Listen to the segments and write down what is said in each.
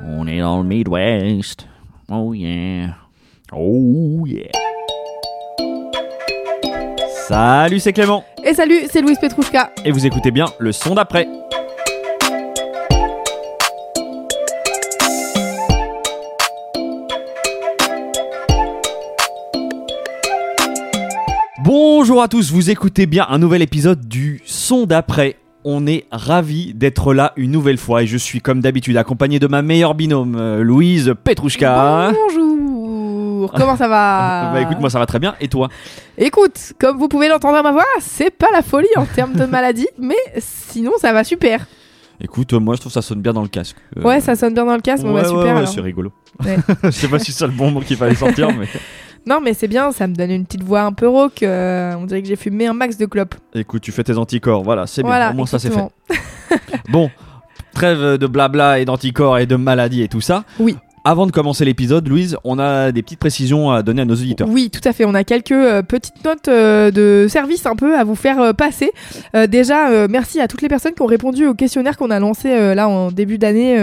On est dans le Midwest. Oh yeah. Oh yeah. Salut, c'est Clément. Et salut, c'est Louise Petrouchka. Et vous écoutez bien le son d'après. Bonjour à tous, vous écoutez bien un nouvel épisode du son d'après. On est ravis d'être là une nouvelle fois et je suis comme d'habitude accompagné de ma meilleure binôme, euh, Louise Petrouchka. Bonjour, comment ça va Bah écoute, moi ça va très bien. Et toi Écoute, comme vous pouvez l'entendre à ma voix, c'est pas la folie en termes de maladie, mais sinon ça va super. Écoute, euh, moi je trouve ça sonne bien dans le casque. Euh, Ouais, ça sonne bien dans le casque, bon bah ouais, super. ouais, alors. c'est rigolo. Je sais pas si c'est le bon mot qu'il fallait sortir, mais Non, mais c'est bien, ça me donne une petite voix un peu rauque. euh, on dirait que j'ai fumé un max de clopes. écoute, tu fais tes anticorps, voilà, c'est bien. Au moins ça c'est fait. exactement. Bon, trêve de blabla et d'anticorps et de maladies et tout ça. Oui. Avant de commencer l'épisode, Louise, on a des petites précisions à donner à nos auditeurs. Oui, tout à fait. On a quelques euh, petites notes euh, de service un peu à vous faire euh, passer. Déjà, merci à toutes les personnes qui ont répondu au questionnaire qu'on a lancé là en début d'année,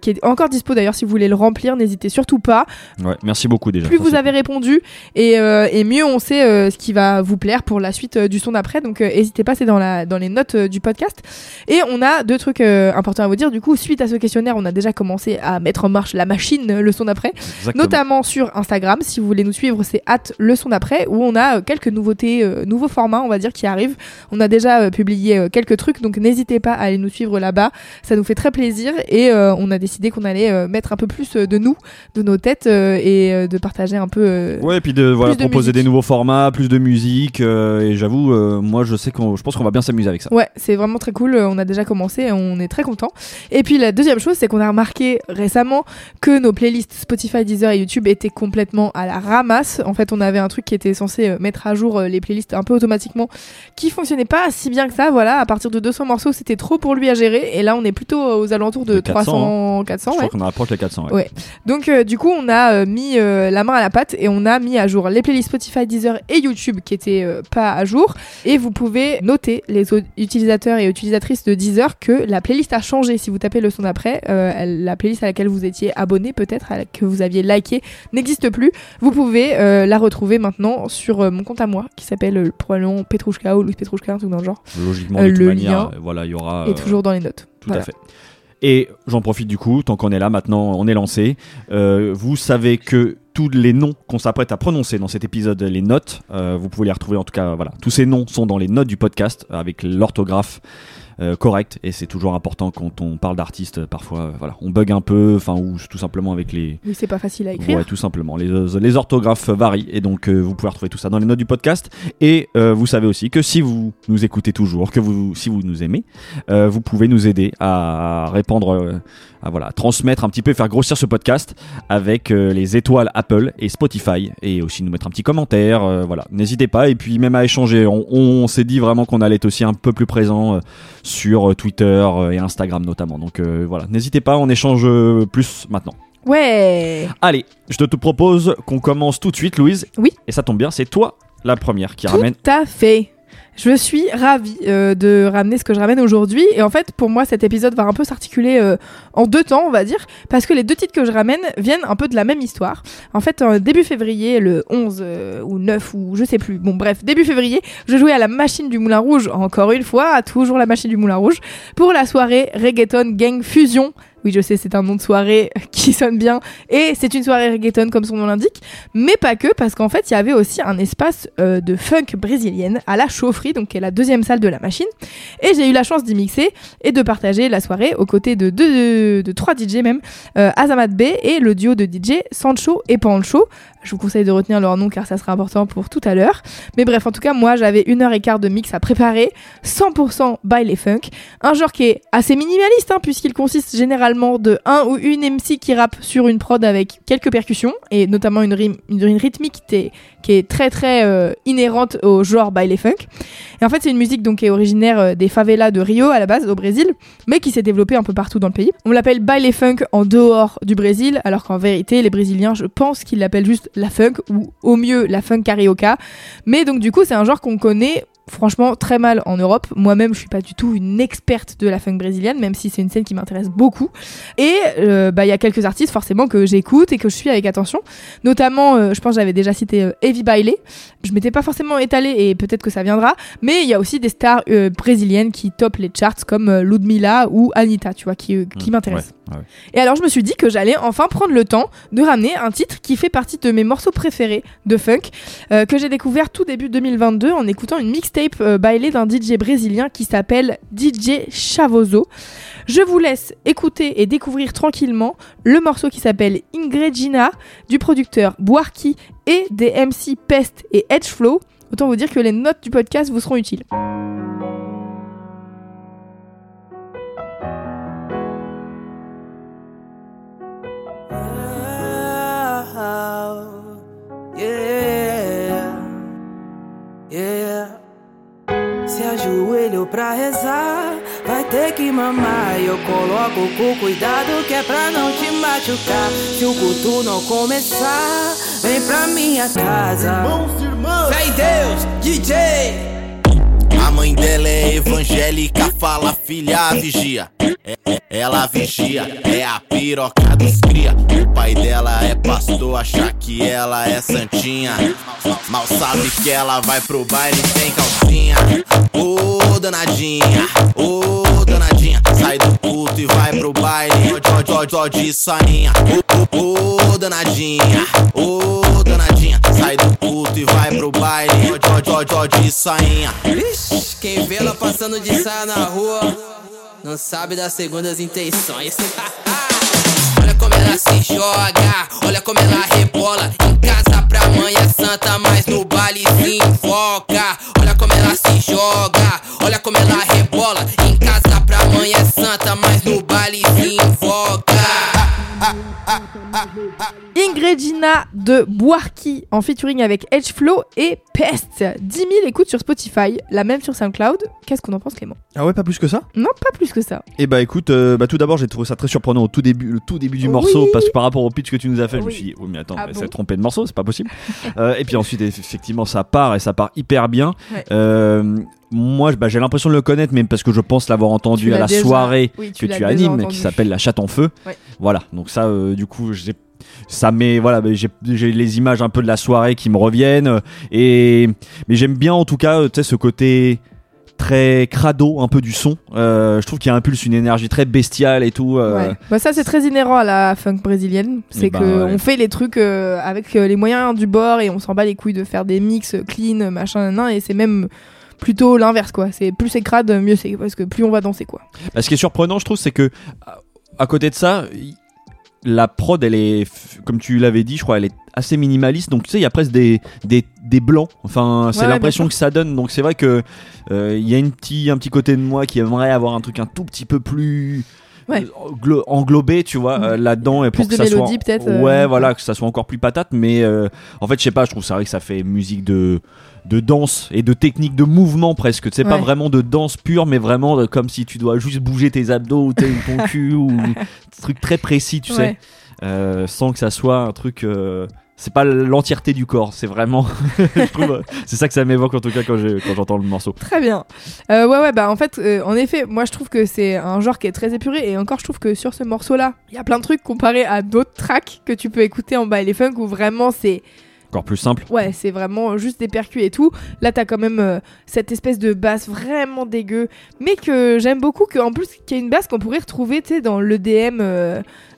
qui est encore dispo d'ailleurs. Si vous voulez le remplir, n'hésitez surtout pas. Ouais, merci beaucoup déjà. Plus vous avez répondu, et, et mieux on sait ce qui va vous plaire pour la suite du son d'après. Donc, n'hésitez pas, c'est dans, la, dans les notes du podcast. Et on a deux trucs importants à vous dire. Du coup, suite à ce questionnaire, on a déjà commencé à mettre en marche la machine, le son d'après notamment sur Instagram. Si vous voulez nous suivre, c'est at le son d'après où on a euh, quelques nouveautés, euh, nouveaux formats, on va dire, qui arrivent. On a déjà euh, publié quelques trucs, donc n'hésitez pas à aller nous suivre là-bas. Ça nous fait très plaisir et on a décidé qu'on allait mettre un peu plus de nous, de nos têtes et de partager un peu. Ouais, et puis de voilà, de proposer musique. des nouveaux formats, plus de musique. et j'avoue, moi je sais qu'on, je pense qu'on va bien s'amuser avec ça. Ouais, c'est vraiment très cool. On a déjà commencé, on est très content. Et puis la deuxième chose, c'est qu'on a remarqué récemment que nos playlists Spotify, Deezer et YouTube étaient complètement à la ramasse. En fait, on avait un truc qui était censé euh, mettre à jour euh, les playlists un peu automatiquement, qui fonctionnait pas si bien que ça. Voilà, à partir de 200 morceaux, c'était trop pour lui à gérer. Et là, on est plutôt aux alentours de, De 400, 300, 400. je ouais. crois qu'on approche les 400. Ouais. Ouais. Donc euh, du coup on a euh, mis euh, la main à la pâte et on a mis à jour les playlists Spotify, Deezer et YouTube qui étaient euh, pas à jour et vous pouvez noter les utilisateurs et utilisatrices de Deezer que la playlist a changé si vous tapez le son d'après euh, la playlist à laquelle vous étiez abonné peut-être que vous aviez liké n'existe plus vous pouvez euh, la retrouver maintenant sur euh, mon compte à moi qui s'appelle euh, probablement Petrouchka ou Louis Petrouchka un truc dans le genre Logiquement, Euh, de toute le manière, lien voilà, il y aura. et toujours dans les notes Tout Voilà. à fait. Et j'en profite du coup, tant qu'on est là maintenant, on est lancé. Euh, vous savez que tous les noms qu'on s'apprête à prononcer dans cet épisode, les notes, euh, vous pouvez les retrouver en tout cas, voilà. Tous ces noms sont dans les notes du podcast avec l'orthographe correcte et c'est toujours important quand on parle d'artistes. Parfois, euh, voilà, on bug un peu, enfin, ou tout simplement avec les, oui c'est pas facile à écrire Ouais, tout simplement. Les, euh, les orthographes varient et donc euh, vous pouvez retrouver tout ça dans les notes du podcast. Et euh, vous savez aussi que si vous nous écoutez toujours, que vous, si vous nous aimez, euh, vous pouvez nous aider à répandre, euh, à voilà, transmettre un petit peu, faire grossir ce podcast avec euh, les étoiles Apple et Spotify et aussi nous mettre un petit commentaire. euh, voilà, n'hésitez pas et puis même à échanger. On, on s'est dit vraiment qu'on allait être aussi un peu plus présent euh, sur euh, Twitter euh, et Instagram notamment. Donc euh, voilà, n'hésitez pas, on échange plus maintenant. ouais Allez, je te, te propose qu'on commence tout de suite, Louise. Oui. Et ça tombe bien, c'est toi la première qui Tout ramène. à fait. Je suis ravie euh, de ramener ce que je ramène aujourd'hui. Et en fait, pour moi, cet épisode va un peu s'articuler euh, en deux temps, on va dire, parce que les deux titres que je ramène viennent un peu de la même histoire. En fait, début février, le 11 euh, ou 9 ou je sais plus. Bon, bref, début février, je jouais à la machine du Moulin Rouge, encore une fois, toujours la machine du Moulin Rouge, pour la soirée Reggaeton Gang Fusion. Oui, je sais, c'est un nom de soirée qui sonne bien. Et c'est une soirée reggaeton, comme son nom l'indique. Mais pas que, parce qu'en fait, il y avait aussi un espace euh, de funk brésilienne à la chaufferie, donc qui est la deuxième salle de la machine. Et j'ai eu la chance d'y mixer et de partager la soirée aux côtés de, deux, de, trois DJ même, euh, Azamat B et le duo de DJ Sancho et Pancho. Je vous conseille de retenir leur nom car ça sera important pour tout à l'heure. Mais bref, en tout cas, moi j'avais une heure et quart de mix à préparer, 100% by les funk. Un genre qui est assez minimaliste hein, puisqu'il consiste généralement de un ou une MC qui rappe sur une prod avec quelques percussions et notamment une, rime, une, rythmique qui est, très très euh, inhérente au genre by les funk. Et en fait, c'est une musique donc qui est originaire euh, des favelas de Rio à la base au Brésil, mais qui s'est développée un peu partout dans le pays. On l'appelle baile funk en dehors du Brésil, alors qu'en vérité, les Brésiliens, je pense qu'ils l'appellent juste la funk ou au mieux la funk carioca. Mais donc du coup, c'est un genre qu'on connaît franchement très mal en Europe. Moi-même, je suis pas du tout une experte de la funk brésilienne, même si c'est une scène qui m'intéresse beaucoup. Et euh, bah il y a quelques artistes forcément que j'écoute et que je suis avec attention. Notamment, euh, je pense que j'avais déjà cité euh, Evie Baile. Je m'étais pas forcément étalée et peut-être que ça viendra, mais il y a aussi des stars euh, brésiliennes qui topent les charts comme Ludmilla ou Anita, tu vois, qui, Mmh, m'intéressent. ouais, ouais. Et alors je me suis dit que j'allais enfin prendre le temps de ramener un titre qui fait partie de mes morceaux préférés de funk, que j'ai découvert tout début 2022 en écoutant une mixtape euh, bailée d'un DJ brésilien qui s'appelle DJ Chavoso. Je vous laisse écouter et découvrir tranquillement le morceau qui s'appelle Ingredina du producteur Boarki et des MC Pest et Edgeflow. Autant vous dire que les notes du podcast vous seront utiles. Pra rezar, vai ter que mamar. E eu coloco com cuidado que é pra não te machucar. Se o culto não começar, vem pra minha casa. Fé em Deus, DJ. A mãe dela é evangélica, fala filha vigia. É- é- ela vigia, é a piroca dos cria. O pai dela é pastor, acha que ela é santinha. Mal sabe que ela vai pro baile sem calcinha. Ô danadinha, ô danadinha. Sai do culto e vai pro baile, ó, ó, ó, ó de sainha. Ô, ô, ô danadinha, ô danadinha. Sai do culto e vai pro baile, ó, ó, ó, ó de sainha. Ixi, quem vê ela passando de saia na rua, não sabe das segundas intenções. Olha como ela se joga, olha como ela rebola. Em casa pra mãe é santa, mas no baile se. Olha como ela se joga, olha como ela rebola. Em casa pra mãe é santa, mas no baile se invoca. Ingredina de Boarki en featuring avec Edgeflow et Pest. 10 000 écoutes sur Spotify, la même sur SoundCloud. Qu'est-ce qu'on en pense, Clément? Ah ouais, pas plus que ça? Non, pas plus que ça. Et bah écoute, euh, bah tout d'abord j'ai trouvé ça très surprenant au tout début, le tout début du Oui. morceau parce que par rapport au pitch que tu nous as fait, je me suis dit oh mais attends, Ah elle bon s'est trompée de morceau, c'est pas possible. Euh, et puis ensuite effectivement ça part et ça part hyper bien. Ouais. Euh, moi bah, j'ai l'impression de le connaître mais parce que je pense l'avoir entendu Tu à la déjà- soirée oui, que l'as tu animes qui s'appelle La Chatte en Feu. Ouais. Voilà donc ça euh, du coup j'ai ça met voilà bah, j'ai les images un peu de la soirée qui me reviennent euh, et mais j'aime bien en tout cas euh, tu sais ce côté très crado un peu du son Euh, je trouve qu'il impulse une énergie très bestiale et tout euh, Ouais. Bah, ça, c'est très inhérent à la funk brésilienne. C'est Eh ben, que ouais. on fait les trucs euh, avec les moyens du bord et on s'en bat les couilles de faire des mix clean, machin, nan, et c'est même plutôt l'inverse, quoi. C'est plus c'est crade, mieux c'est, parce que plus on va danser, quoi. Bah, ce qui est surprenant, je trouve, c'est que à- côté de ça, la prod, elle est, comme tu l'avais dit, je crois, elle est assez minimaliste. Donc tu sais, il y a presque des, des, des blancs. Enfin, c'est Ouais, l'impression que ça donne. Donc c'est vrai que euh, il y a une petit, un petit côté de moi qui aimerait avoir un truc un tout petit peu plus Ouais. englo- englobé, tu vois, euh, là-dedans et Plus pour de que ça mélodie, soit peut-être, euh, ouais, voilà, que ça soit encore plus patate. Mais euh, en fait, je sais pas, je trouve ça vrai que ça fait musique de de danse et de technique de mouvement presque. C'est pas Ouais. vraiment de danse pure, mais vraiment de- comme si tu dois juste bouger tes abdos ou ton cul ou un truc très précis, tu sais. Euh, sans que ça soit un truc. euh, c'est pas l'entièreté du corps, c'est vraiment. c'est ça que ça m'évoque en tout cas quand j'ai- quand j'entends le morceau. Très bien. Euh, ouais, ouais, bah en fait, euh, en effet, moi je trouve que c'est un genre qui est très épuré. Et encore, je trouve que sur ce morceau-là, il y a plein de trucs comparés à d'autres tracks que tu peux écouter en baile funk où vraiment c'est Encore plus simple. Ouais, c'est vraiment juste des percus et tout. Là, t'as quand même euh, cette espèce de basse vraiment dégueu, mais que j'aime beaucoup, qu'en plus, qu'il y a une basse qu'on pourrait retrouver, tu sais, dans l'EDM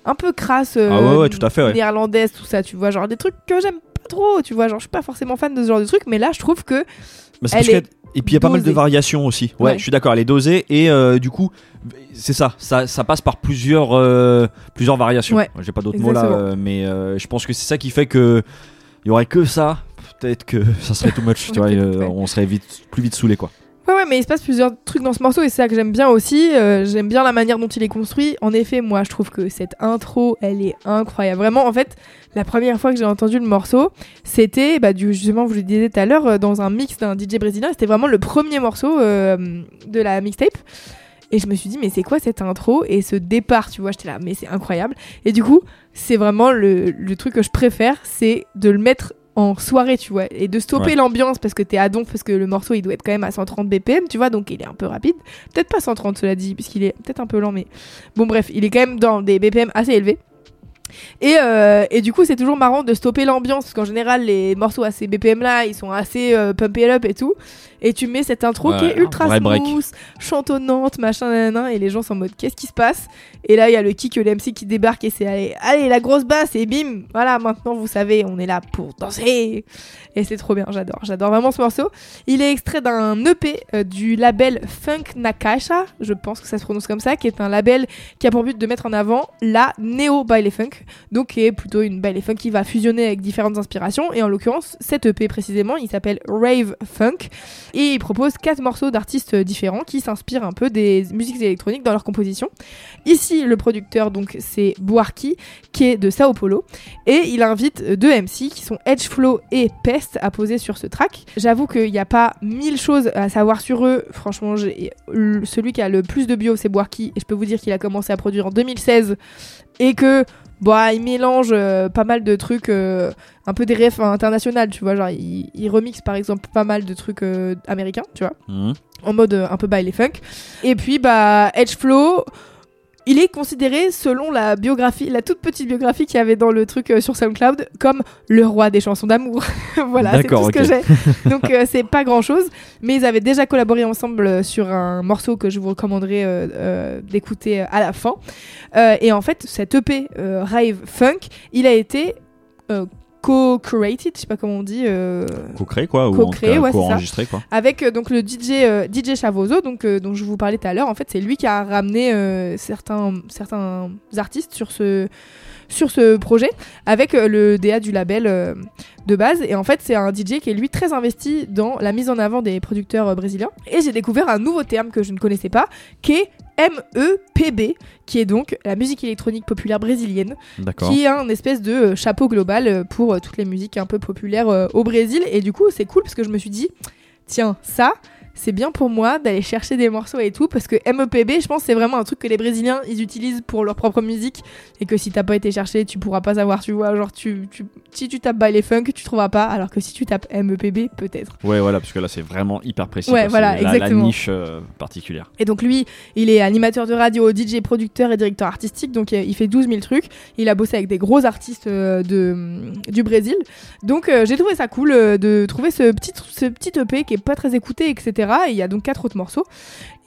un peu crasse, euh, Ah ouais, ouais, tout à fait, ouais. néerlandaise, tout ça, tu vois, genre des trucs que j'aime pas trop, tu vois, genre je suis pas forcément fan de ce genre de trucs, mais là, je trouve que Elle est Et puis il y a pas mal de variations aussi. Ouais, Ouais. je suis d'accord, elle est dosée et euh, du coup, c'est ça, ça, ça passe par plusieurs, euh, plusieurs variations. Ouais, J'ai pas d'autres mots là, euh, mais je pense que c'est ça qui fait que il y aurait que ça, peut-être que ça serait too much, tu vois, on serait vite, plus vite saoulé quoi. Ouais, ouais, mais il se passe plusieurs trucs dans ce morceau et c'est ça que j'aime bien aussi. Euh, j'aime bien la manière dont il est construit. En effet, moi, je trouve que cette intro, elle est incroyable. Vraiment, en fait, la première fois que j'ai entendu le morceau, c'était, bah, du, justement, vous le disais tout à l'heure, euh, dans un mix d'un DJ brésilien. C'était vraiment le premier morceau euh, de la mixtape. Et je me suis dit, mais c'est quoi cette intro Et ce départ, tu vois, j'étais là, mais c'est incroyable. Et du coup, c'est vraiment le, le truc que je préfère, c'est de le mettre en soirée, tu vois, et de stopper Ouais. l'ambiance parce que t'es à donf, parce que le morceau il doit être quand même à 130 BPM, tu vois, donc il est un peu rapide. Peut-être pas 130, cela dit, puisqu'il est peut-être un peu lent, mais bon, bref, il est quand même dans des BPM assez élevés. Et, euh, et du coup, c'est toujours marrant de stopper l'ambiance parce qu'en général, les morceaux à ces BPM là, ils sont assez euh, pump it up et tout. Et tu mets cette intro qui est ultra smooth, chantonnante, machin, nanana, et les gens sont en mode qu'est-ce qui se passe? Et là, il y a le kick, le MC qui débarque et c'est allez, allez, la grosse basse et bim, voilà, maintenant vous savez, on est là pour danser. Et c'est trop bien, j'adore, j'adore vraiment ce morceau. Il est extrait d'un EP euh, du label Funk Nakasha, je pense que ça se prononce comme ça, qui est un label qui a pour but de mettre en avant la néo baile funk, donc qui est plutôt une baile funk qui va fusionner avec différentes inspirations. Et en l'occurrence, cet EP précisément, il s'appelle Rave Funk et il propose quatre morceaux d'artistes différents qui s'inspirent un peu des musiques électroniques dans leur composition. Ici, le producteur donc c'est Buarki qui est de Sao Paulo et il invite deux MC qui sont Edgeflow et Pest à poser sur ce track. J'avoue qu'il n'y a pas mille choses à savoir sur eux. Franchement, celui qui a le plus de bio c'est Buarki et je peux vous dire qu'il a commencé à produire en 2016 et que bah, il mélange euh, pas mal de trucs, euh, un peu des refs internationales, tu vois. Genre, il, il remixe par exemple pas mal de trucs euh, américains, tu vois Mhm. en mode un peu baile funk. Et puis bah Edgeflow, il est considéré selon la biographie, la toute petite biographie qu'il y avait dans le truc euh, sur SoundCloud comme le roi des chansons d'amour. voilà, c'est tout ce que j'ai. Donc euh, c'est pas grand chose, mais ils avaient déjà collaboré ensemble euh, sur un morceau que je vous recommanderais euh, d'écouter à la fin. Et en fait, cet EP Rave Funk, il a été co-created, je sais pas comment on dit. euh, Co-créé quoi, ou en tout Co-créé, cas ouais, c'est ça. co-enregistré quoi. avec euh, donc le DJ euh, DJ Chavoso donc euh, dont je vous parlais tout à l'heure en fait c'est lui qui a ramené certains certains artistes sur ce sur ce projet avec le DA du label de base et en fait c'est un DJ qui est lui très investi dans la mise en avant des producteurs brésiliens et j'ai découvert un nouveau terme que je ne connaissais pas qui est MEPB qui est donc la musique électronique populaire brésilienne qui est un espèce de euh, chapeau global euh, pour euh, toutes les musiques un peu populaires au Brésil. Et du coup, c'est cool parce que je me suis dit, tiens, ça, c'est bien pour moi d'aller chercher des morceaux et tout parce que MEPB, je pense, c'est vraiment un truc que les Brésiliens ils utilisent pour leur propre musique et que si t'as pas été chercher, tu pourras pas savoir. Tu vois, genre, tu, tu- si tu tapes baile funk, tu trouveras pas, alors que si tu tapes MEPB, peut-être. Ouais, voilà, parce que là c'est vraiment hyper précis. Ouais, voilà, C'est la- exactement. La niche euh, particulière. Et donc lui, il est animateur de radio, DJ, producteur et directeur artistique, donc euh, il fait 12 000 trucs. Il a bossé avec des gros artistes euh, de, du Brésil. Donc euh, j'ai trouvé ça cool de trouver ce petit, ce petit EP qui est pas très écouté, etc. Et il y a donc quatre autres morceaux.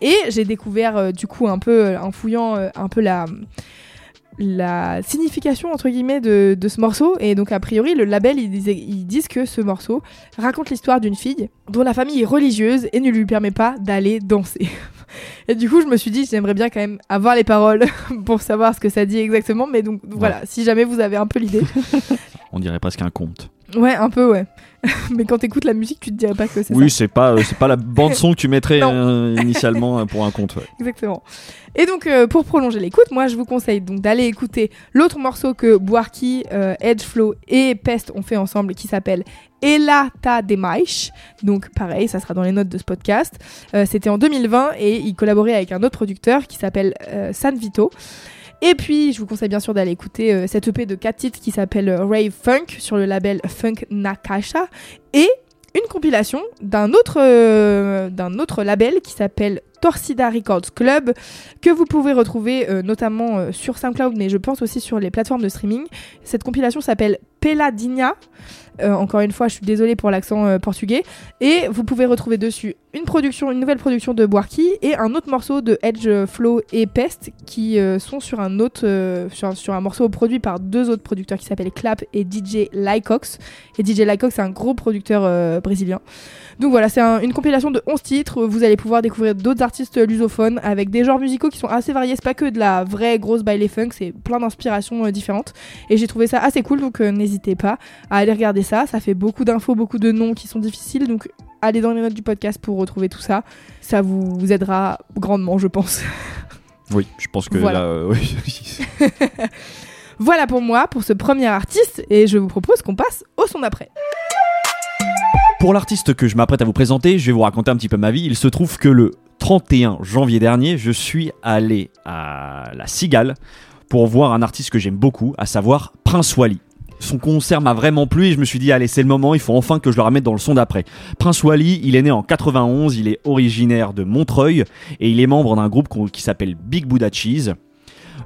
Et j'ai découvert euh, du coup un peu, euh, en fouillant euh, un peu la la signification entre guillemets de, de ce morceau. Et donc a priori le label ils, disait- ils disent que ce morceau raconte l'histoire d'une fille dont la famille est religieuse et ne lui permet pas d'aller danser. Et du coup je me suis dit j'aimerais bien quand même avoir les paroles pour savoir ce que ça dit exactement. Mais donc voilà si jamais vous avez un peu l'idée. On dirait presque un conte. Ouais un peu ouais mais quand t'écoutes la musique tu te dirais pas que c'est ça Oui, c'est pas, euh, c'est pas la bande son que tu mettrais euh, initialement euh, pour un conte. ouais. Exactement. Et donc, pour prolonger l'écoute, moi, je vous conseille donc d'aller écouter l'autre morceau que Buarki, euh, Edgeflow et Pest ont fait ensemble, qui s'appelle Elata Demais. Donc, pareil, ça sera dans les notes de ce podcast. C'était en 2020 et il collaborait avec un autre producteur qui s'appelle San Vito. Et puis, je vous conseille bien sûr d'aller écouter euh, cette EP de 4 titres qui s'appelle euh, Rave Funk sur le label Funk Nakasha et une compilation d'un autre, euh, label qui s'appelle Torcida Records Club que vous pouvez retrouver notamment euh, sur SoundCloud mais je pense aussi sur les plateformes de streaming. Cette compilation s'appelle Peladinha. Euh, encore une fois, je suis désolée pour l'accent euh, portugais. Et vous pouvez retrouver dessus une production, une nouvelle production de Boarky et un autre morceau de Edge Flow et Pest qui euh, sont sur un autre, euh, sur, un, morceau produit par deux autres producteurs qui s'appellent Clap et DJ Lycox. Et DJ Lycox, c'est un gros producteur brésilien. Donc voilà, c'est un- une compilation de 11 titres. Vous allez pouvoir découvrir d'autres artistes lusophones avec des genres musicaux qui sont assez variés. C'est pas que de la vraie grosse baile funk, c'est plein d'inspirations différentes. Et j'ai trouvé ça assez cool, donc euh, n'hésitez pas à aller regarder ça. Ça fait beaucoup d'infos, beaucoup de noms qui sont difficiles, donc allez dans les notes du podcast pour retrouver tout ça. Ça vous, vous aidera grandement, je pense. Oui, je pense que Voilà. là, euh, oui. voilà pour moi, pour ce premier artiste, et je vous propose qu'on passe au son d'après. Pour l'artiste que je m'apprête à vous présenter, je vais vous raconter un petit peu ma vie. Il se trouve que le 31 janvier dernier, je suis allé à la Cigale pour voir un artiste que j'aime beaucoup, à savoir Prince Wally. Son concert m'a vraiment plu et je me suis dit allez c'est le moment, il faut enfin que je le ramène dans le son d'après. Prince Wally, il est né en 91, il est originaire de Montreuil et il est membre d'un groupe qui s'appelle Big Buddha Cheese.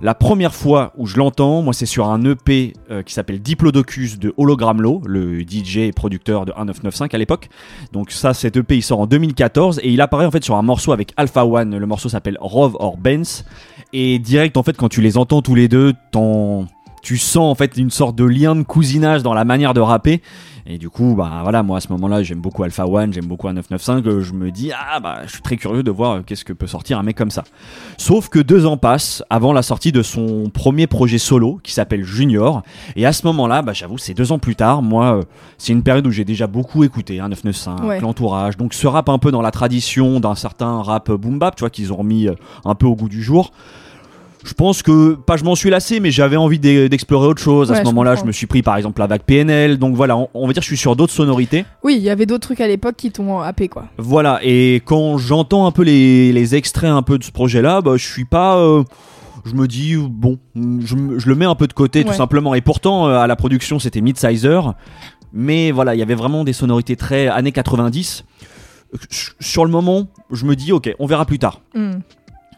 La première fois où je l'entends, moi c'est sur un EP euh, qui s'appelle Diplodocus de Hologramlo, le DJ et producteur de 1995 à l'époque. Donc ça, cet EP il sort en 2014 et il apparaît en fait sur un morceau avec Alpha One. Le morceau s'appelle Rove or Benz et direct en fait quand tu les entends tous les deux, t'en- tu sens en fait une sorte de lien de cousinage dans la manière de rapper. Et du coup, bah voilà, moi à ce moment-là, j'aime beaucoup Alpha One, j'aime beaucoup 995. euh, Je me dis ah bah je suis très curieux de voir euh, qu'est-ce que peut sortir un mec comme ça. Sauf que deux ans passent avant la sortie de son premier projet solo qui s'appelle Junior. Et à ce moment-là, bah, j'avoue, c'est deux ans plus tard. Moi, euh, c'est une période où j'ai déjà beaucoup écouté hein, 995, Ouais. l'entourage. Donc ce rap un peu dans la tradition d'un certain rap boom bap, tu vois, qu'ils ont remis un peu au goût du jour. Je pense que, pas je m'en suis lassé, mais j'avais envie d'e- d'explorer autre chose. à ce moment-là, je me suis pris par exemple la vague PNL. Donc voilà, on, on va dire que je suis sur d'autres sonorités. Oui, il y avait d'autres trucs à l'époque qui t'ont happé, quoi. Voilà, et quand j'entends un peu les, les extraits un peu de ce projet-là, bah, je suis pas. euh, je me dis, bon, je, le mets un peu de côté tout simplement. Et pourtant, euh, à la production, c'était Midsizer. Mais voilà, il y avait vraiment des sonorités très années 90. Ch- Sur le moment, je me dis, ok, on verra plus tard. Hmm.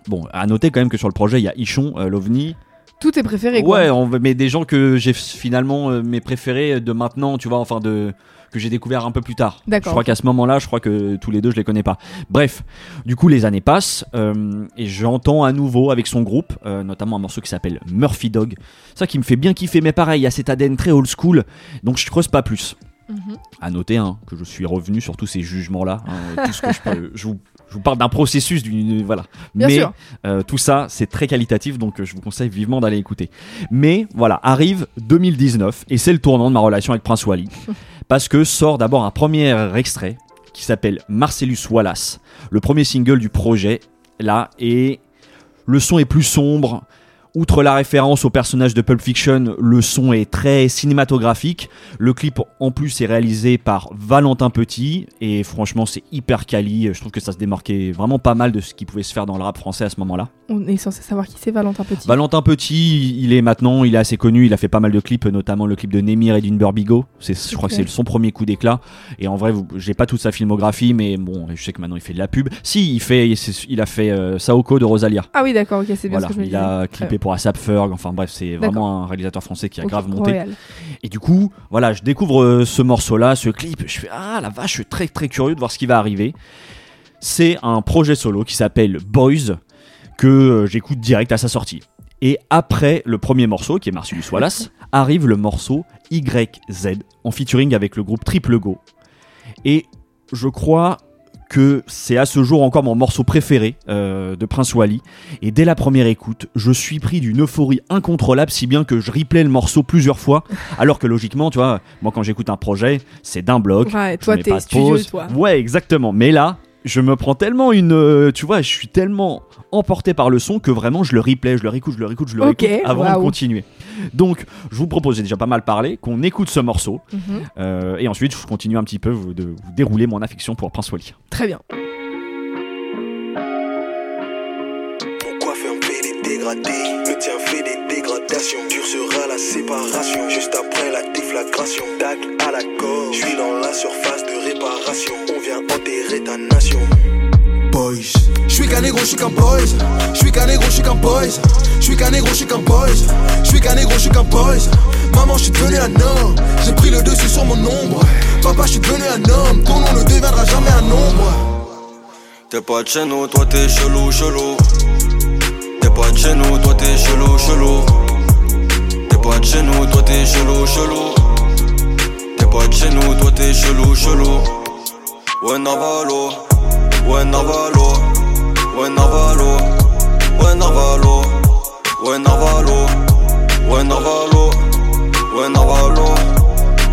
Bon, à noter quand même que sur le projet, il y a Ichon, euh, l'OVNI. Tout est préféré, quoi. Ouais, on, mais des gens que j'ai finalement euh, mes préférés de maintenant, tu vois, enfin de que j'ai découvert un peu plus tard. D'accord. Je crois qu'à ce moment-là, je crois que tous les deux, je les connais pas. Bref, du coup, les années passent euh, et j'entends à nouveau avec son groupe, euh, notamment un morceau qui s'appelle Murphy Dog. Ça qui me fait bien kiffer, mais pareil, il y a cet ADN très old school, donc je creuse pas plus. Mhm. À noter hein, que je suis revenu sur tous ces jugements-là. hein, tout ce que je, peux- je vous, je vous parle d'un processus, d'une voilà. Bien mais euh, tout ça, c'est très qualitatif, donc euh, je vous conseille vivement d'aller écouter. Mais voilà, arrive 2019 et c'est le tournant de ma relation avec Prince Wally, parce que sort d'abord un premier extrait qui s'appelle Marcellus Wallace, le premier single du projet. Là, et le son est plus sombre. Outre la référence au personnage de Pulp Fiction, le son est très cinématographique. Le clip en plus est réalisé par Valentin Petit et franchement c'est hyper quali. Je trouve que ça se démarquait vraiment pas mal de ce qui pouvait se faire dans le rap français à ce moment-là. On est censé savoir qui c'est, Valentin Petit. Valentin Petit, il est maintenant, il est assez connu, il a fait pas mal de clips, notamment le clip de Nemir et d'une Burbigo. C'est, je crois que c'est son premier coup d'éclat. Et en vrai, j'ai pas toute sa filmographie, mais bon, je sais que maintenant il fait de la pub. Si, il fait, il a fait euh, Saoko de Rosalia. Ah oui, d'accord, ok, c'est bien Voilà, ce que je me il a clippé bien. pour Asap Ferg. Enfin bref, c'est vraiment un réalisateur français qui a Ok, grave monté. royal. Et du coup, voilà, je découvre euh, ce morceau-là, ce clip. Je fais ah la vache, je suis très très curieux de voir ce qui va arriver. C'est un projet solo qui s'appelle Boys que euh, j'écoute direct à sa sortie. Et après le premier morceau, qui est Marcellus Wallace, arrive le morceau YZ en featuring avec le groupe Triple Go. Et je crois que c'est à ce jour encore mon morceau préféré euh, de Prince Wally. Et dès la première écoute, je suis pris d'une euphorie incontrôlable, si bien que je replay le morceau plusieurs fois. Alors que logiquement, tu vois, moi quand j'écoute un projet, c'est d'un bloc. Ouais, je toi, t'es studieux, pause. toi. Ouais, exactement. Mais là, je me prends tellement une. euh, tu vois, je suis tellement emporté par le son que vraiment je le replay, je le réécoute, je le réécoute, je le réécoute avant de continuer. Donc, je vous propose, j'ai déjà pas mal parlé, qu'on écoute ce morceau. Mhm. euh, et ensuite, je continue un petit peu vous- de vous dérouler mon affection pour Prince Wally. Très bien. Pourquoi faire un fait des dégradés Le tien fait des dégradations Dur sera la séparation. Juste après la déflagration. Tacle à la gorge Je suis dans la surface de réparation. On vient enterrer ta nation. Boys. Je suis qu'un négro, je suis qu'un boys. Je suis qu'un négro, je suis qu'un boys. Je suis qu'un négro, je suis qu'un boys. Je suis qu'un négro, je suis qu'un boys. Maman, je suis devenu un homme. J'ai pris le dessus sur mon ombre. Papa, je suis devenu un homme. Ton nom ne deviendra jamais un ombre T'es pas de chez nous, toi t'es chelou, chelou. T'es pas de chez nous, toi t'es chelou, chelou. Pas de chez nous, toi t'es chelou, chelou. T'es pas de chez nous, toi t'es chelou, chelou. Ouais, Navalo, ouais, Navalo, ouais, Navalo, ouais, Navalo, ouais, Navalo, ouais, Navalo, ouais, Navalo,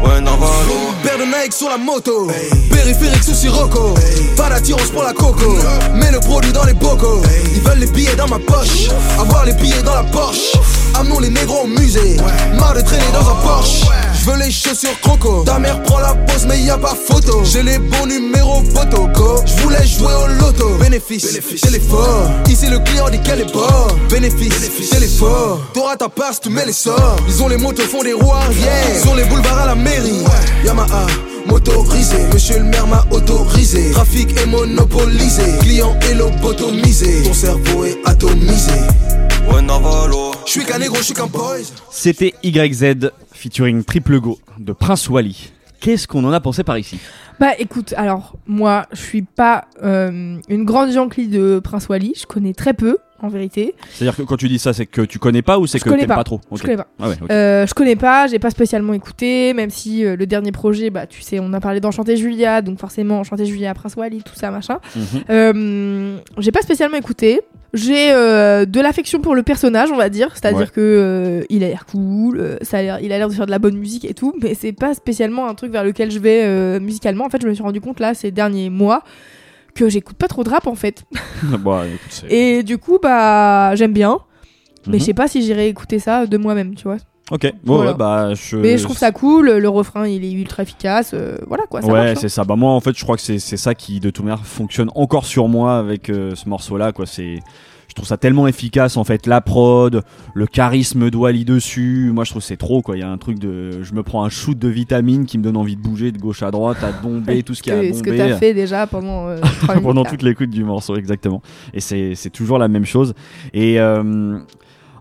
ouais, Navalo. Paire de Nike sur la moto, périphérique sous Sirocco. Pas d'attirance pour la coco, mets le produit dans les bocaux. Ils veulent les billets dans ma poche, avoir les billets dans la Porsche. Amenons les négros au musée, marre de traîner dans un Porsche. Je veux les chaussures croco, ta mère prend la pause mais y a pas photo. J'ai les bons numéros photo, go. Je voulais jouer au loto, bénéfice, c'est l'effort. Ici le client dit qu'elle est bonne, bénéfice, c'est l'effort. T'auras ta passe, tu mets les sorts. Ils ont les motos, font des roues arrière. Sur les boulevards à la mairie, Yamaha. Motorisé, monsieur le maire m'a autorisé. Trafic est monopolisé, client est lobotomisé. Ton cerveau est atomisé. C'était YZ featuring Triple Go de Prince Wally. Qu'est-ce qu'on en a pensé par ici? Bah écoute, alors moi je suis pas euh, une grande Jean-Cli de Prince Wally, je connais très peu en vérité. C'est-à-dire que quand tu dis ça, c'est que tu connais pas ou c'est Je que connais t'aimes pas. pas. trop? Je connais pas. Ah ouais. Euh, je connais pas, j'ai pas spécialement écouté, même si euh, le dernier projet, bah tu sais, on a parlé d'Enchanté Julia, donc forcément Enchanté Julia, Prince Wally, tout ça machin. Mhm. Euh, j'ai pas spécialement écouté. J'ai euh, de l'affection pour le personnage, on va dire, c'est-à-dire Ouais. que euh, il a l'air cool, euh, ça a l'air, il a l'air de faire de la bonne musique et tout, mais c'est pas spécialement un truc vers lequel je vais euh, musicalement. En fait, je me suis rendu compte là ces derniers mois que j'écoute pas trop de rap en fait. Bon, écoute, c'est- Et du coup, bah j'aime bien, mais Mhm. je sais pas si j'irai écouter ça de moi-même, tu vois. Ok, bon, Voilà. ouais, bah je. Mais je trouve ça cool, le refrain il est ultra efficace, euh, voilà quoi. Ça ouais, hein. c'est ça. Bah moi, en fait, je crois que c'est c'est ça qui, de toute manière, fonctionne encore sur moi avec euh, ce morceau-là, quoi. C'est, je trouve ça tellement efficace, en fait, la prod, le charisme d'Wally dessus. Moi, je trouve c'est trop, quoi. Il y a un truc de, je me prends un shoot de vitamines qui me donne envie de bouger de gauche à droite, à bomber tout ce qu'il y a à Que- ce que bomber. t'as fait déjà pendant euh, pendant là. toute l'écoute du morceau, exactement. Et c'est c'est toujours la même chose. Et euh,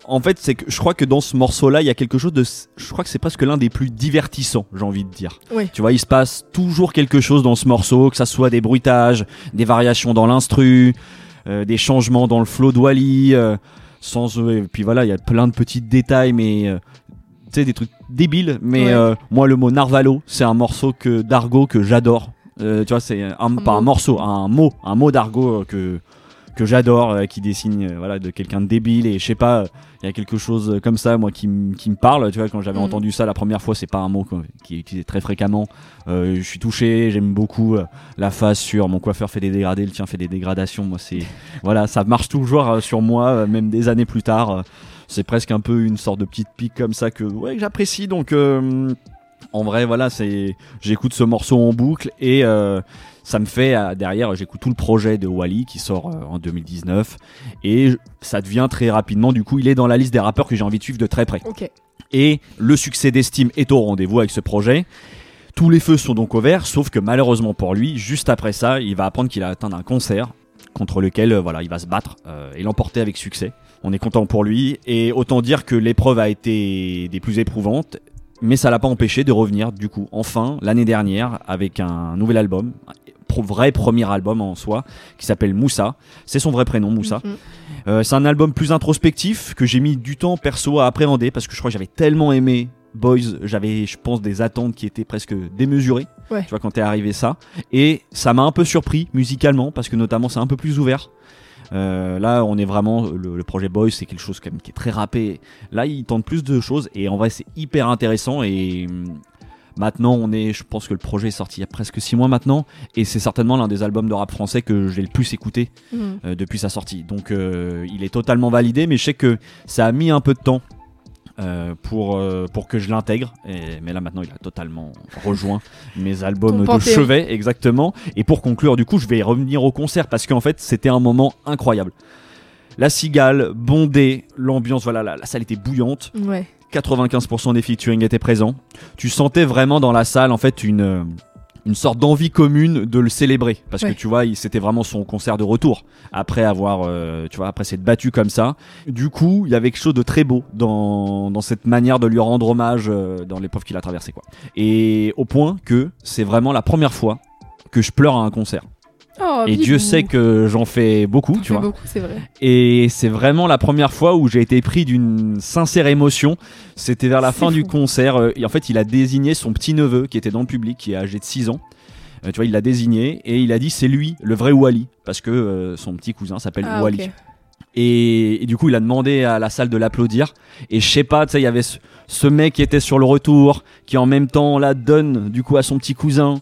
en fait, c'est que je crois que dans ce morceau-là, il y a quelque chose de. Je crois que c'est presque l'un des plus divertissants, j'ai envie de dire. Oui. Tu vois, il se passe toujours quelque chose dans ce morceau, que ça soit des bruitages, des variations dans l'instru, euh, des changements dans le flow de Wally. euh, sans, et puis voilà, il y a plein de petits détails, mais. euh, tu sais, des trucs débiles, mais Ouais. euh, moi, le mot Narvalo, c'est un morceau que d'argot que j'adore. Euh, tu vois, c'est un, pas un morceau, un mot, un mot d'argot euh, que que j'adore, euh, qui dessine euh, voilà de quelqu'un de débile et je sais pas, il y a quelque chose comme ça moi qui, me parle. Tu vois, quand j'avais Mhm. entendu ça la première fois, c'est pas un mot qui est utilisé très fréquemment. Euh, je suis touché, j'aime beaucoup euh, la phase sur mon coiffeur fait des dégradés, le tien fait des dégradations. Moi, c'est voilà, ça marche toujours euh, sur moi, euh, même des années plus tard. euh, c'est presque un peu une sorte de petite pique comme ça que ouais que j'apprécie donc. euh, en vrai, voilà, c'est j'écoute ce morceau en boucle et euh, ça me fait euh, derrière, j'écoute tout le projet de Wally qui sort euh, en 2019 et ça devient très rapidement. Du coup, il est dans la liste des rappeurs que j'ai envie de suivre de très près. Ok. Et le succès d'Estime est au rendez-vous avec ce projet. Tous les feux sont donc au vert, sauf que malheureusement pour lui, juste après ça, il va apprendre qu'il a atteint un concert contre lequel euh, voilà, il va se battre euh, et l'emporter avec succès. On est content pour lui et autant dire que l'épreuve a été des plus éprouvantes, mais ça l'a pas empêché de revenir du coup enfin l'année dernière avec un nouvel album, vrai premier album en soi qui s'appelle Moussa. C'est son vrai prénom Moussa. Mhm. Euh, c'est un album plus introspectif que j'ai mis du temps perso à appréhender parce que je crois que j'avais tellement aimé Boys, j'avais je pense des attentes qui étaient presque démesurées. Ouais. Tu vois quand t'es arrivé ça et ça m'a un peu surpris musicalement parce que notamment c'est un peu plus ouvert. Euh, là, on est vraiment le, le projet Boys, c'est quelque chose quand même qui est très rappé. Là, il tente plus de choses et en vrai, c'est hyper intéressant et Maintenant, on est, je pense que le projet est sorti il y a presque 6 mois maintenant, et c'est certainement l'un des albums de rap français que j'ai le plus écouté Mhm. euh, depuis sa sortie. Donc euh, il est totalement validé, mais je sais que ça a mis un peu de temps euh, pour, euh, pour que je l'intègre. Mais là maintenant il a totalement rejoint mes albums de chevet, exactement. Et pour conclure, du coup, je vais revenir au concert parce qu'en fait c'était un moment incroyable. La cigale, bondée, l'ambiance, voilà, la, la salle était bouillante. Ouais. 95% des featuring étaient présents. Tu sentais vraiment dans la salle en fait une euh, une sorte d'envie commune de le célébrer parce Ouais. que tu vois, c'était vraiment son concert de retour après avoir euh, tu vois après s'être battu comme ça. Du coup, il y avait quelque chose de très beau dans dans cette manière de lui rendre hommage euh, dans l'épreuve qu'il a traversée quoi. Et au point que c'est vraiment la première fois que je pleure à un concert. Oh, Et. Dieu sait que j'en fais beaucoup, tu vois. beaucoup, c'est vrai. Et c'est vraiment la première fois où j'ai été pris d'une sincère émotion. C'était vers la fin du concert. euh, Et en fait, il a désigné son petit neveu qui était dans le public, qui est âgé de 6 ans. Euh, tu vois, il l'a désigné et il a dit c'est lui, le vrai Wally, parce que euh, son petit cousin s'appelle Ah, Wally. et du coup, il a demandé à la salle de l'applaudir. Et je sais pas, tu sais, il y avait ce, ce mec qui était sur le retour, qui en même temps la donne du coup à son petit cousin.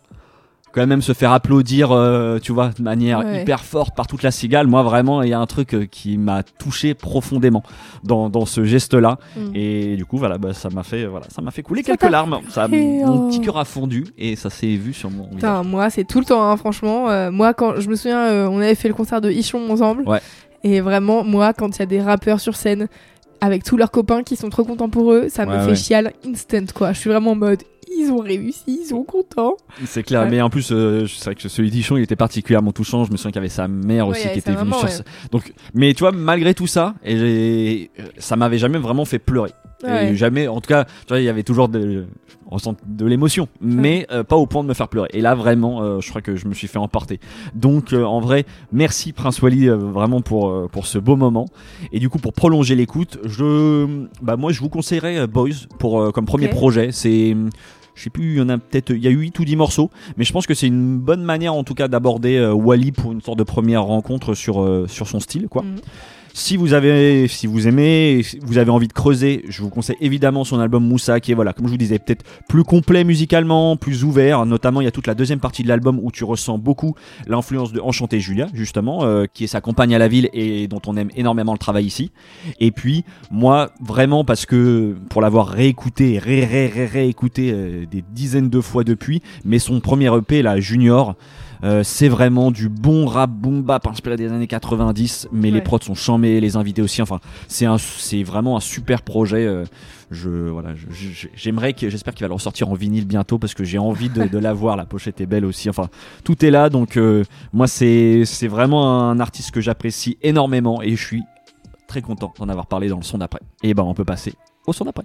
Quand même se faire applaudir, euh, tu vois, de manière Ouais. hyper forte par toute la cigale. Moi, vraiment, il y a un truc euh, qui m'a touché profondément dans, dans ce geste-là. Mm. Et du coup, voilà, bah, ça m'a fait, voilà, ça m'a fait couler Ça quelques larmes. Ça, mon oh. petit cœur a fondu et ça s'est vu sur mon visage. Putain, moi, c'est tout le temps, hein, franchement. Euh, moi, quand je me souviens, euh, on avait fait le concert de Ichon ensemble. Ouais. Et vraiment, moi, quand il y a des rappeurs sur scène avec tous leurs copains qui sont trop contents pour eux, ça me Ouais, fait ouais. chial instant, quoi. Je suis vraiment en mode, ils ont réussi, ils sont contents. C'est clair, Ouais. mais en plus, euh, c'est vrai que celui d'Ichon, il était particulièrement touchant. Je me souviens qu'il y avait sa mère Ouais, aussi qui était venue maman, sur. ouais. ce- Donc, mais tu vois, malgré tout ça, et j'ai- ça m'avait jamais vraiment fait pleurer. Ouais. Et jamais, en tout cas, tu vois, il y avait toujours de, de l'émotion, mais euh, pas au point de me faire pleurer. Et là, vraiment, euh, je crois que je me suis fait emporter. Donc, euh, en vrai, merci Prince Wally euh, vraiment pour euh, pour ce beau moment. Et du coup, pour prolonger l'écoute, je, bah moi, je vous conseillerais euh, Boys pour euh, comme premier projet. C'est je sais plus, il y en a peut-être, il y a eu 8 ou 10 morceaux, mais je pense que c'est une bonne manière en tout cas d'aborder euh, Wally pour une sorte de première rencontre sur, euh, sur son style, quoi. Mhm. Si vous avez, si vous aimez, si vous avez envie de creuser, je vous conseille évidemment son album Moussa, qui est voilà, comme je vous disais, peut-être plus complet musicalement, plus ouvert. Notamment, il y a toute la deuxième partie de l'album où tu ressens beaucoup l'influence de Enchanté Julia, justement, euh, qui est sa compagne à la ville et dont on aime énormément le travail ici. Et puis, moi, vraiment, parce que pour l'avoir réécouté, ré, ré, ré, réécouté euh, des dizaines de fois depuis, mais son premier EP, là, Junior. Euh, c'est vraiment du bon rap boom bap inspiré des années 90 mais les prods sont chambés les invités aussi enfin c'est un c'est vraiment un super projet euh, je voilà j'aimerais que j'espère qu'il va le ressortir en vinyle bientôt parce que j'ai envie de, de l'avoir la pochette est belle aussi enfin tout est là donc euh, moi c'est c'est vraiment un artiste que j'apprécie énormément et je suis très content d'en avoir parlé dans le son d'après. Et ben on peut passer au son d'après.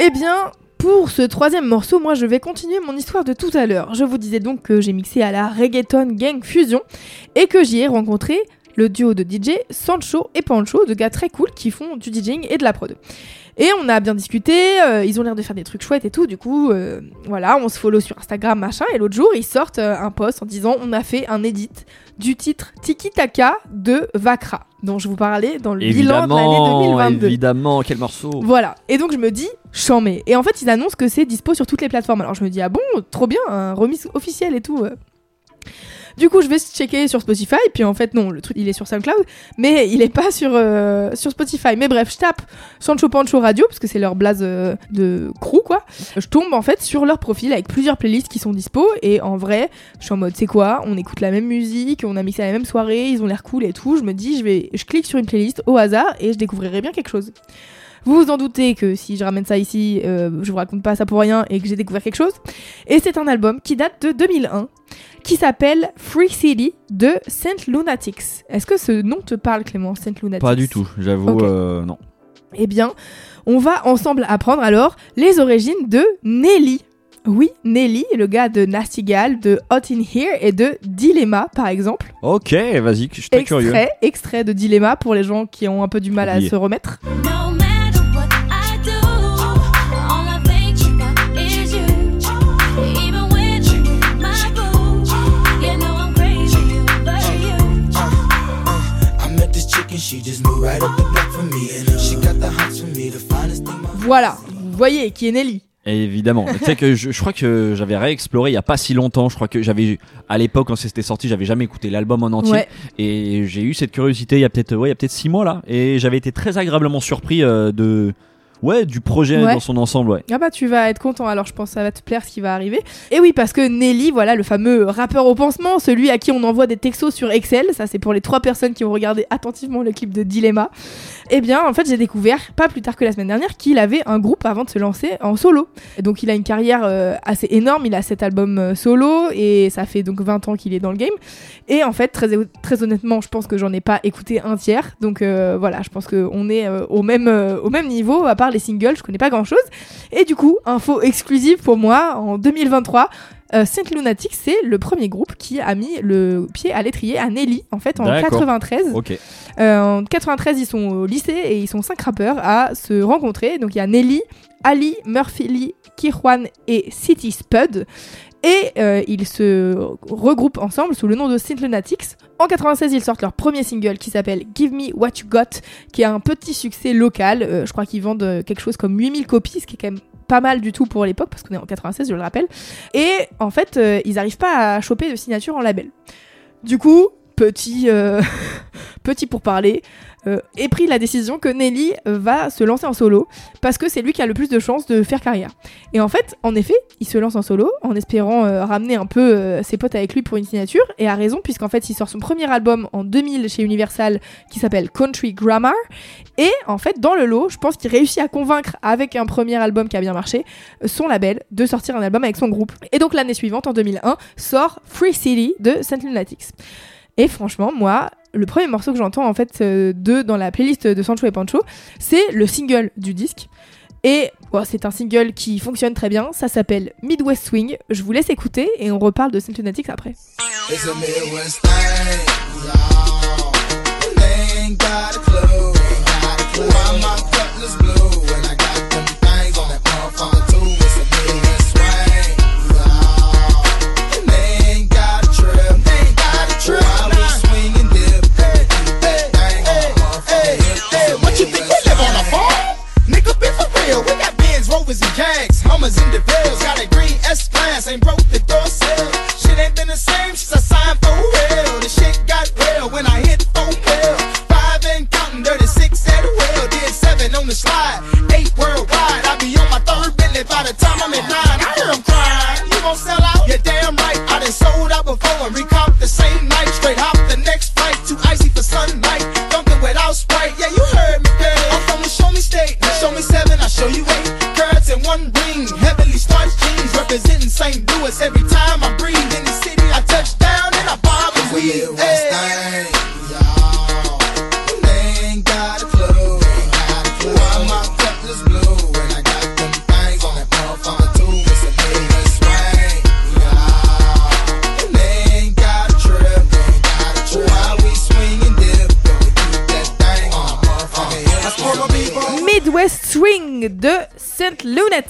Eh bien, pour ce troisième morceau, moi je vais continuer mon histoire de tout à l'heure. Je vous disais donc que j'ai mixé à la Reggaeton Gang Fusion et que j'y ai rencontré le duo de DJ Sancho et Pancho, de gars très cool qui font du DJing et de la prod. Et on a bien discuté, euh, ils ont l'air de faire des trucs chouettes et tout, du coup, euh, voilà, on se follow sur Instagram, machin, et l'autre jour, ils sortent euh, un post en disant on a fait un edit du titre Tiki Taka de Vakra, dont je vous parlais dans le bilan de l'année 2022. évidemment quel morceau Voilà. Et donc je me dis, chambé. Et en fait, ils annoncent que c'est dispo sur toutes les plateformes. Alors je me dis, ah bon, trop bien, un remix officiel et tout. Du coup, je vais checker sur Spotify, puis en fait, non, le truc il est sur SoundCloud, mais il est pas sur, euh, sur Spotify. Mais bref, je tape Sancho Pancho Radio, parce que c'est leur blaze euh, de crew, quoi. Je tombe en fait sur leur profil avec plusieurs playlists qui sont dispo, et en vrai, je suis en mode, c'est quoi? On écoute la même musique, on a mixé la même soirée, ils ont l'air cool et tout. Je me dis, je vais, je clique sur une playlist au hasard, et je découvrirai bien quelque chose. Vous vous en doutez que si je ramène ça ici, euh, je vous raconte pas ça pour rien et que j'ai découvert quelque chose. Et c'est un album qui date de 2001, qui s'appelle Free City de Saint Lunatics. Est-ce que ce nom te parle, Clément, Saint Lunatics? Pas du tout j'avoue euh, non Eh bien, on va ensemble apprendre alors les origines de Nelly. Oui, Nelly, le gars de Nasty Gal, de Hot in Here et de Dilemma, par exemple. ok vas-y je suis très curieux Extrait, extrait de Dilemma pour les gens qui ont un peu du mal à se remettre. No Voilà, vous voyez qui est Nelly. Évidemment. tu sais que je, je crois que j'avais réexploré il y a pas si longtemps. Je crois que j'avais à l'époque quand c'était sorti, j'avais jamais écouté l'album en entier Ouais. et j'ai eu cette curiosité il y a peut-être ouais, il y a peut-être six mois là et j'avais été très agréablement surpris euh, de ouais du projet Ouais. dans son ensemble. Ouais. Ah bah tu vas être content, alors je pense que ça va te plaire ce qui va arriver. Et oui, parce que Nelly, voilà, le fameux rappeur au pansement, celui à qui on envoie des textos sur Excel, ça c'est pour les trois personnes qui ont regardé attentivement le clip de Dilemma. Eh bien, en fait, j'ai découvert, pas plus tard que la semaine dernière, qu'il avait un groupe avant de se lancer en solo. Et donc il a une carrière euh, assez énorme, il a cet album euh, solo, et ça fait donc 20 ans qu'il est dans le game. Et en fait, très, très honnêtement, je pense que j'en ai pas écouté un tiers. Donc euh, voilà, je pense qu'on est au, même, au même niveau, à part les singles, je connais pas grand chose. Et du coup, info exclusive pour moi, en 2023, euh, Saint Lunatic, c'est le premier groupe qui a mis le pied à l'étrier à Nelly, en fait, en D'accord. 93. Ok. Euh, en 93, ils sont au lycée et ils sont cinq rappeurs à se rencontrer. Donc il y a Nelly, Ali, Murphy Lee, Kirwan et City Spud. Et euh, ils se regroupent ensemble sous le nom de Saint Lunatics. En 96, ils sortent leur premier single qui s'appelle Give Me What You Got, qui a un petit succès local. Euh, je crois qu'ils vendent euh, quelque chose comme 8000 copies, ce qui est quand même pas mal du tout pour l'époque, parce qu'on est en 96, je le rappelle. Et en fait, ils n'arrivent pas à choper de signature en label. Du coup, petit, euh, petit pour parler, euh, est pris la décision que Nelly va se lancer en solo parce que c'est lui qui a le plus de chances de faire carrière. Et en fait, en effet, il se lance en solo en espérant euh, ramener un peu euh, ses potes avec lui pour une signature et a raison puisqu'en fait, il sort son premier album en 2000 chez Universal qui s'appelle Country Grammar et en fait, dans le lot, je pense qu'il réussit à convaincre avec un premier album qui a bien marché euh, son label de sortir un album avec son groupe. Et donc l'année suivante, en 2001, sort Free City de Saint Lunatics. Et franchement, moi, le premier morceau que j'entends en fait euh, de dans la playlist de Sancho et Pancho, c'est le single du disque. Et c'est un single qui fonctionne très bien. Ça s'appelle Midwest Swing. Je vous laisse écouter et on reparle de Saint Lunatics après. Rovers, and Jags, Hummers, and DeVille's. Got a green S class, ain't broke the door sale. Shit ain't been the same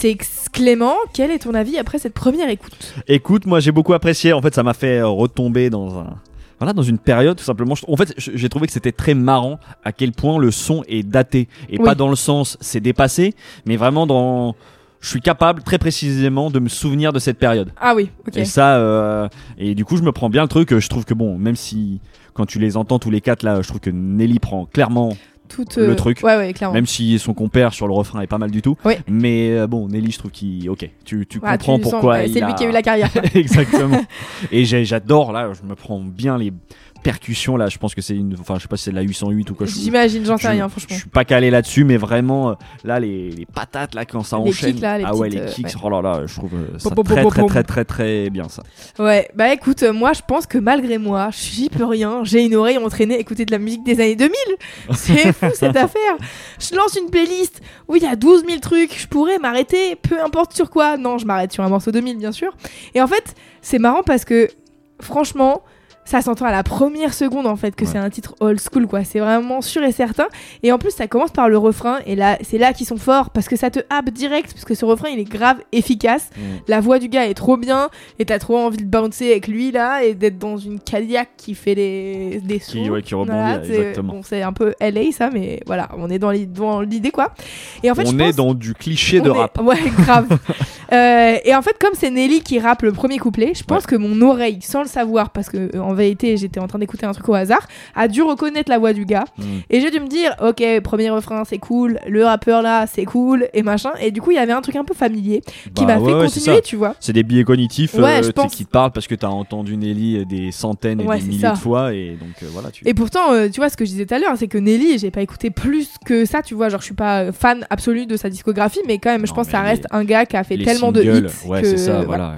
Lunatics. Clément, quel est ton avis après cette première écoute Écoute, moi j'ai beaucoup apprécié. En fait, ça m'a fait euh, retomber dans un. Voilà, dans une période tout simplement. En fait, j'ai trouvé que c'était très marrant à quel point le son est daté et Oui. pas dans le sens c'est dépassé, mais vraiment dans. Je suis capable très précisément de me souvenir de cette période. Ah oui, ok. Et ça, euh, et du coup, je me prends bien le truc. Je trouve que bon, même si quand tu les entends tous les quatre là, je trouve que Nelly prend clairement Toute, le euh, truc. Ouais, ouais, clairement. Même si son compère sur le refrain est pas mal du tout. Mais euh, bon, Nelly, je trouve qu'il. Ok, tu, tu comprends tu pourquoi. c'est lui qui a eu la carrière. Exactement. Et j'adore, là, je me prends bien les percussions, là. Je pense que c'est une. Enfin, je sais pas si c'est de la 808 ou quoi. je- J'imagine, j'en sais je- rien, Je franchement. suis pas calé là-dessus, mais vraiment, euh, là, les, les patates, là, quand ça Les enchaîne. kicks, là, les ah ouais, petites, les euh, kicks, ouais. oh là là, je trouve euh, ça Pom, très, pom, très, pom. très, très, très bien, ça. Ouais, bah écoute, moi je pense que malgré moi, j'y peux rien. J'ai une oreille entraînée à écouter de la musique des années 2000. C'est fou cette affaire. Je lance une playlist où il y a 12 000 trucs. Je pourrais m'arrêter, peu importe sur quoi. Non, je m'arrête sur un morceau 2000, bien sûr. Et en fait, c'est marrant parce que, franchement, ça s'entend à la première seconde en fait que Ouais. c'est un titre old school quoi. C'est vraiment sûr et certain. Et en plus, ça commence par le refrain. Et là, c'est là qu'ils sont forts parce que ça te happe direct. Parce que ce refrain, il est grave efficace. Mm. La voix du gars est trop bien. Et t'as trop envie de bouncer avec lui là. Et d'être dans une Cadillac qui fait des, des sons. Qui- ouais, qui rebondit, Voilà, exactement. Bon, c'est un peu LA ça, mais voilà, on est dans l'i- dans l'idée quoi. Et en fait, On je est pense- dans du cliché de est- rap. Ouais, grave. Euh, et en fait, comme c'est Nelly qui rappe le premier couplet, je pense que mon oreille, sans le savoir, parce que euh, en j'étais en train d'écouter un truc au hasard, a dû reconnaître la voix du gars. Mm. Et j'ai dû me dire, ok, premier refrain, c'est cool, le rappeur là, c'est cool, et machin. Et du coup, il y avait un truc un peu familier qui Bah m'a ouais, fait ouais, continuer, tu vois. C'est des billets cognitifs Ouais, euh, je tu sais, pense. qui te parlent parce que t'as entendu Nelly des centaines et Ouais, des milliers ça. de fois et donc euh, voilà tu. Et pourtant, euh, tu vois, ce que je disais tout à l'heure, c'est que Nelly, j'ai pas écouté plus que ça, tu vois. Genre, je suis pas euh, fan absolu de sa discographie, mais quand même, je pense que ça reste un gars qui a fait les tellement de hits. ouais que, c'est ça voilà. voilà.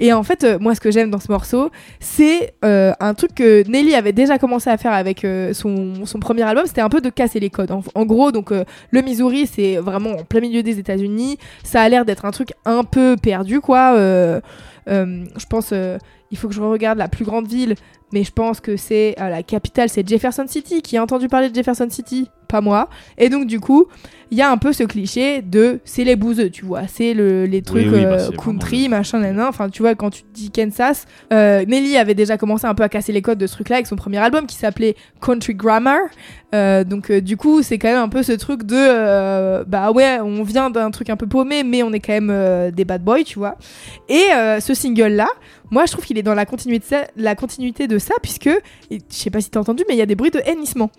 Et en fait, euh, moi, ce que j'aime dans ce morceau, c'est euh, un truc que Nelly avait déjà commencé à faire avec euh, son, premier album, c'était un peu de casser les codes. En, gros, donc le Missouri, c'est vraiment en plein milieu des États-Unis. Ça a l'air d'être un truc un peu perdu, quoi. Je pense, il faut que je regarde la plus grande ville, mais je pense que c'est euh, la capitale, c'est Jefferson City. Qui a entendu parler de Jefferson City? Pas moi. Et donc, du coup, il y a un peu ce cliché de c'est les bouseux, tu vois. C'est le, les trucs oui, bah, euh, country, machin. Enfin, tu vois, quand tu dis Kansas, euh, Nelly avait déjà commencé un peu à casser les codes de ce truc-là avec son premier album qui s'appelait Country Grammar. Euh, donc, euh, du coup, c'est quand même un peu ce truc de euh, bah ouais, on vient d'un truc un peu paumé, mais on est quand même euh, des bad boys, tu vois. Et euh, ce single-là, moi, je trouve qu'il est dans la continuité de ça, la continuité de ça puisque, je sais pas si t'as entendu, mais il y a des bruits de hennissement.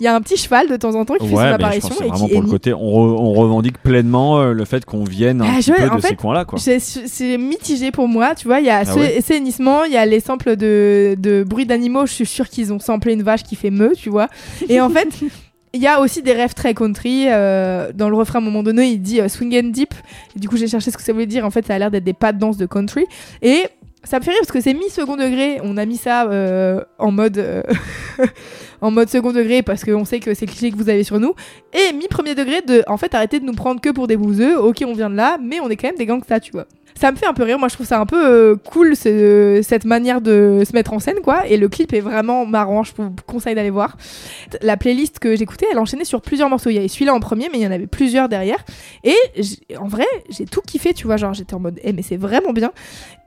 Il y a un petit cheval de temps en temps qui fait son apparition c'est et vraiment qui pour le côté. On, re- on revendique pleinement euh, le fait qu'on vienne un Ah, petit je- peu en de fait, ces coins-là. C'est- C'est mitigé pour moi, tu vois. Il y a Ah ce, ouais ces hennissements, il y a les samples de, de bruits d'animaux. Je suis sûre qu'ils ont samplé une vache qui fait meu, tu vois. Et en fait, il y a aussi des rêves très country. euh, dans le refrain, à un moment donné, il dit euh, swing and deep. Du coup, j'ai cherché ce que ça voulait dire. En fait, ça a l'air d'être des pas de danse de country. Et ça me fait rire parce que c'est mi-second degré. On a mis ça euh, en mode. en mode second degré parce qu'on sait que c'est le cliché que vous avez sur nous. Et mi premier degré de en fait arrêter de nous prendre que pour des bouseux. Ok on vient de là mais on est quand même des gangsters tu vois. Ça me fait un peu rire. Moi je trouve ça un peu euh, cool ce- cette manière de se mettre en scène quoi. Et le clip est vraiment marrant. Je vous conseille d'aller voir. La playlist que j'écoutais elle enchaînait sur plusieurs morceaux. Il y avait celui-là en premier mais il y en avait plusieurs derrière. Et en vrai j'ai tout kiffé tu vois. Genre j'étais en mode eh mais c'est vraiment bien.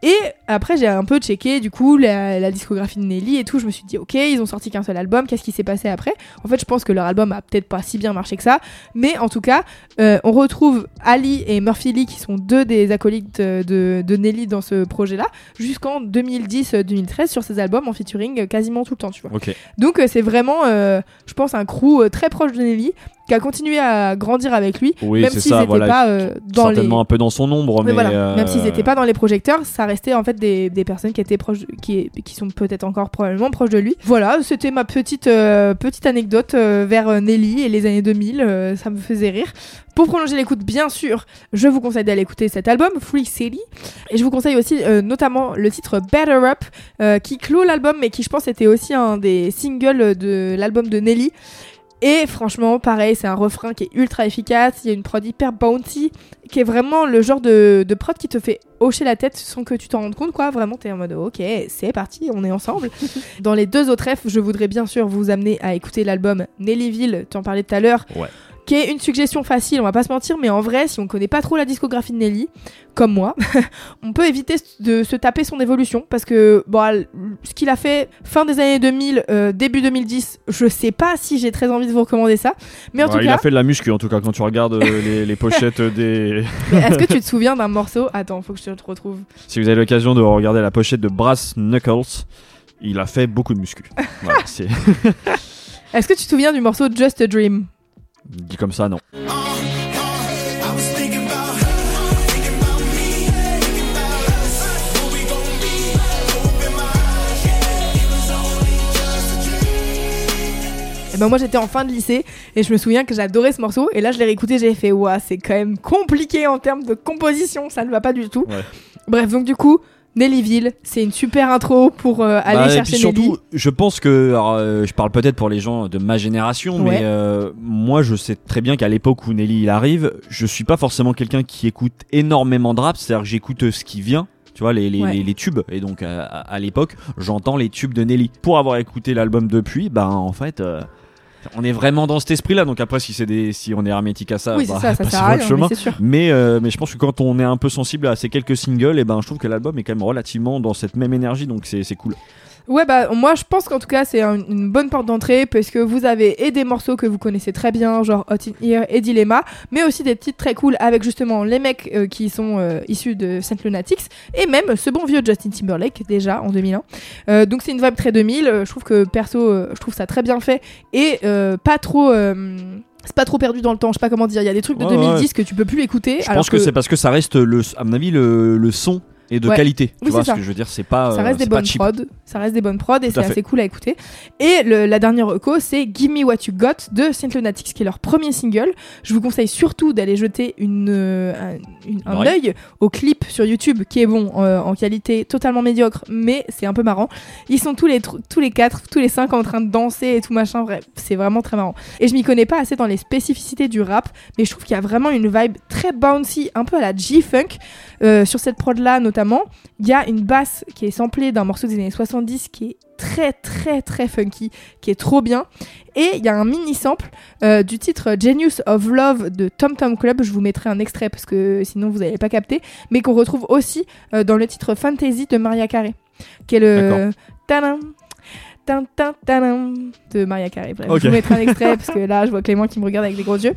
Et après j'ai un peu checké du coup la, discographie de Nelly et tout. Je me suis dit ok ils ont sorti qu'un seul album qui s'est passé après. En fait je pense que leur album a peut-être pas si bien marché que ça. Mais en tout cas euh, on retrouve Ali et Murphy Lee qui sont deux des acolytes euh, de, de Nelly dans ce projet là jusqu'en 2010-2013 sur ces albums en featuring euh, quasiment tout le temps tu vois. Donc euh, c'est vraiment euh, je pense un crew euh, très proche de Nelly qui a continué à grandir avec lui Oui, même s'ils n'étaient voilà. pas euh, dans les Certainement un peu dans son ombre, mais. mais voilà, euh, même s'ils n'étaient pas dans les projecteurs, ça restait en fait des, des personnes qui étaient proches, qui, qui sont peut-être encore probablement proches de lui. Voilà, c'était ma petite euh, petite anecdote euh, vers Nelly et les années 2000, euh, ça me faisait rire. Pour prolonger l'écoute, bien sûr, je vous conseille d'aller écouter cet album, Free City, et je vous conseille aussi notamment le titre Better Up, qui clôt l'album, mais qui je pense était aussi un des singles de l'album de Nelly. Et franchement, pareil, c'est un refrain qui est ultra efficace. Il y a une prod hyper bouncy, qui est vraiment le genre de, de prod qui te fait hocher la tête sans que tu t'en rendes compte, quoi. Vraiment, t'es en mode ok, c'est parti, on est ensemble. Dans les deux autres F, je voudrais bien sûr vous amener à écouter l'album Nellyville, tu en parlais tout à l'heure. Ouais. Qui est une suggestion facile, on va pas se mentir, mais en vrai, si on connaît pas trop la discographie de Nelly, comme moi, on peut éviter de se taper son évolution parce que bon, ce qu'il a fait fin des années 2000, euh, début 2010, je sais pas si j'ai très envie de vous recommander ça, mais en ouais, tout il cas, a fait de la muscu en tout cas quand tu regardes euh, les, les pochettes des. est-ce que tu te souviens d'un morceau? Attends, faut que je te retrouve. Si vous avez l'occasion de regarder la pochette de Brass Knuckles, il a fait beaucoup de muscu. Voilà, Est-ce que tu te souviens du morceau Just a Dream? Dit comme ça, non. Et ben moi j'étais en fin de lycée et je me souviens que j'adorais ce morceau et là je l'ai réécouté j'ai fait ouah c'est quand même compliqué en termes de composition ça ne va pas du tout. Ouais. Bref donc du coup Nellyville c'est une super intro pour euh, aller Bah, et chercher puis surtout, Nelly. je pense que, alors, euh, je parle peut-être pour les gens de ma génération, Ouais. mais euh, moi je sais très bien qu'à l'époque où Nelly il arrive, je suis pas forcément quelqu'un qui écoute énormément de rap, c'est-à-dire que j'écoute ce qui vient. Tu vois, les, les, Ouais. les, les tubes. Et donc, à, à- à l'époque, j'entends les tubes de Nelly. Pour avoir écouté l'album depuis, ben, en fait, euh, on est vraiment dans cet esprit-là. Donc, après, si c'est des, si on est hermétique à ça, oui c'est bah, ça ça rien chemin. mais euh, mais je pense que quand on est un peu sensible à ces quelques singles, et ben, je trouve que l'album est quand même relativement dans cette même énergie. Donc, c'est cool. Ouais, bah, moi, je pense qu'en tout cas, c'est un- une bonne porte d'entrée parce que vous avez et des morceaux que vous connaissez très bien, genre Hot in Here et Dilemma, mais aussi des titres très cool avec justement les mecs euh, qui sont euh, issus de Saint Lunatics et même ce bon vieux Justin Timberlake déjà en 2001. Euh, donc, c'est une vibe très 2000. euh, Je trouve que perso, euh, je trouve ça très bien fait et euh, pas trop. euh, c'est pas trop perdu dans le temps, je sais pas comment dire. Il y a des trucs de Ouais, 2010 ouais. que tu peux plus écouter. Je alors pense que, c'est parce que ça reste, le, à mon avis, le, le son et de Ouais. qualité. Tu Oui, vois ce ça. que je veux dire, c'est pas. ça euh, reste des bonnes prods, ça reste des bonnes prods et c'est assez cool à écouter. Et le- la dernière reco, c'est Give Me What You Got de Saint Lunatics, qui est leur premier single. Je vous conseille surtout d'aller jeter une, euh, un, une- un Ouais. œil au clip sur YouTube, qui est bon euh, en qualité totalement médiocre, mais c'est un peu marrant. Ils sont tous les tous les quatre, tous les cinq en train de danser et tout machin. Bref, c'est vraiment très marrant. Et je m'y connais pas assez dans les spécificités du rap, mais je trouve qu'il y a vraiment une vibe très bouncy, un peu à la G-funk euh, sur cette prod là notamment. Il y a une basse qui est samplée d'un morceau des années 70 qui est très très très funky, qui est trop bien. Et il y a un mini sample euh, du titre Genius of Love de Tom Tom Club. Je vous mettrai un extrait parce que sinon vous n'allez pas capter, mais qu'on retrouve aussi euh, dans le titre Fantasy de Maria Carey, qui est le. Tadam, tan, tadam de Maria Carey. Bref, je vous mettrai un extrait parce que là je vois Clément qui me regarde avec des gros yeux.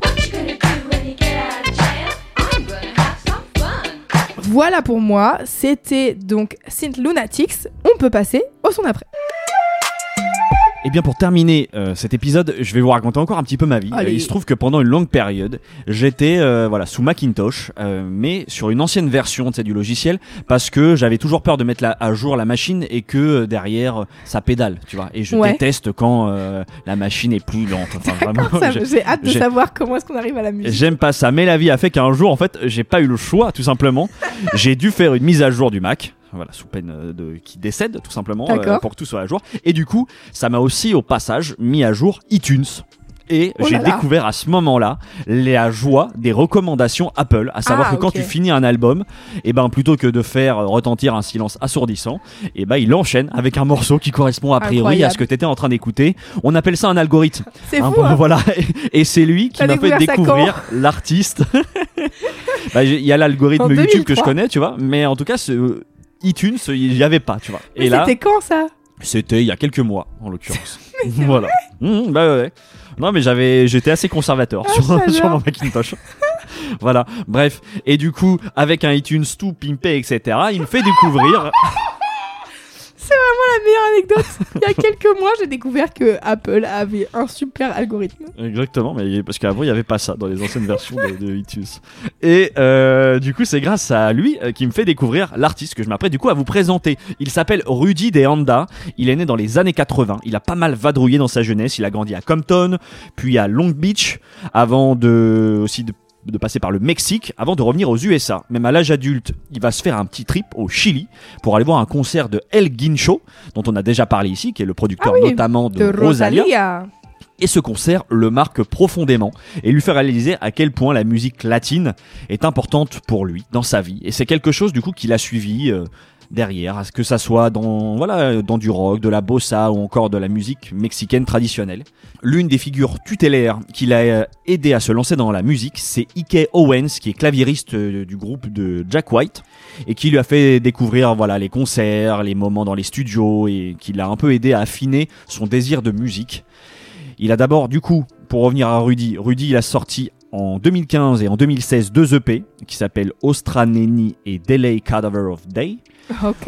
Voilà pour moi, c'était donc Synth Lunatics. On peut passer au son d'après. Et bien pour terminer euh, cet épisode, je vais vous raconter encore un petit peu ma vie. Allez. Euh, il se trouve que pendant une longue période, j'étais euh, voilà sous Macintosh, euh, mais sur une ancienne version du logiciel, parce que j'avais toujours peur de mettre la- à jour la machine et que derrière ça pédale, tu vois. Et je Ouais. déteste quand euh, la machine est plus lente. Enfin, j'ai- hâte de savoir comment est-ce qu'on arrive à la musique. J'aime pas ça, mais la vie a fait qu'un jour, en fait, j'ai pas eu le choix, tout simplement. j'ai dû faire une mise à jour du Mac. Voilà, sous peine euh, de qui décède tout simplement euh, pour que tout soit à jour. Et du coup, ça m'a aussi au passage mis à jour iTunes. Et Oh j'ai découvert à ce moment-là la joie des recommandations Apple, à savoir Ah, que quand tu finis un album, et ben plutôt que de faire retentir un silence assourdissant, et ben il enchaîne avec un morceau qui correspond a priori à ce que tu étais en train d'écouter. On appelle ça un algorithme. C'est Hein, fou, hein voilà, et c'est lui qui m'a fait découvrir l'artiste. Bah, Il y a l'algorithme YouTube que je 2003. connais, tu vois, mais en tout cas, ce euh, iTunes, il n'y avait pas, tu vois. Mais Et là, c'était quand ça? c'était il y a quelques mois, en l'occurrence. voilà. Mmh, bah ouais. Non, mais j'avais, j'étais assez conservateur Ah, sur, sur mon Macintosh. voilà. Bref. Et du coup, avec un iTunes tout pimpé, etc., il me fait découvrir. C'est vraiment la meilleure anecdote. Il y a quelques mois, j'ai découvert que Apple avait un super algorithme. Exactement, mais parce qu'avant il n'y avait pas ça dans les anciennes versions de, de iTunes. Et euh, du coup, c'est grâce à lui euh, qui me fait découvrir l'artiste que je m'apprête du coup à vous présenter. Il s'appelle Rudy De Anda. Il est né dans les années 80. Il a pas mal vadrouillé dans sa jeunesse. Il a grandi à Compton, puis à Long Beach, avant de aussi de de passer par le Mexique avant de revenir aux USA. Même à l'âge adulte, il va se faire un petit trip au Chili pour aller voir un concert de El Guincho, dont on a déjà parlé ici, qui est le producteur Ah oui, notamment de, De Rosalia. Rosalia. Et ce concert le marque profondément et lui fait réaliser à quel point la musique latine est importante pour lui dans sa vie. Et c'est quelque chose du coup qu'il a suivi euh, derrière, à ce que ça soit dans voilà dans du rock, de la bossa ou encore de la musique mexicaine traditionnelle. L'une des figures tutélaires qui l'a euh, aidé à se lancer dans la musique, c'est Ike Owens, qui est claviériste euh, du groupe de Jack White et qui lui a fait découvrir voilà les concerts, les moments dans les studios et qui l'a un peu aidé à affiner son désir de musique. Il a d'abord, du coup, pour revenir à Rudy, Rudy il a sorti en 2015 et en 2016 deux EP qui s'appellent Ostraneni et Delay Cadaver of Day,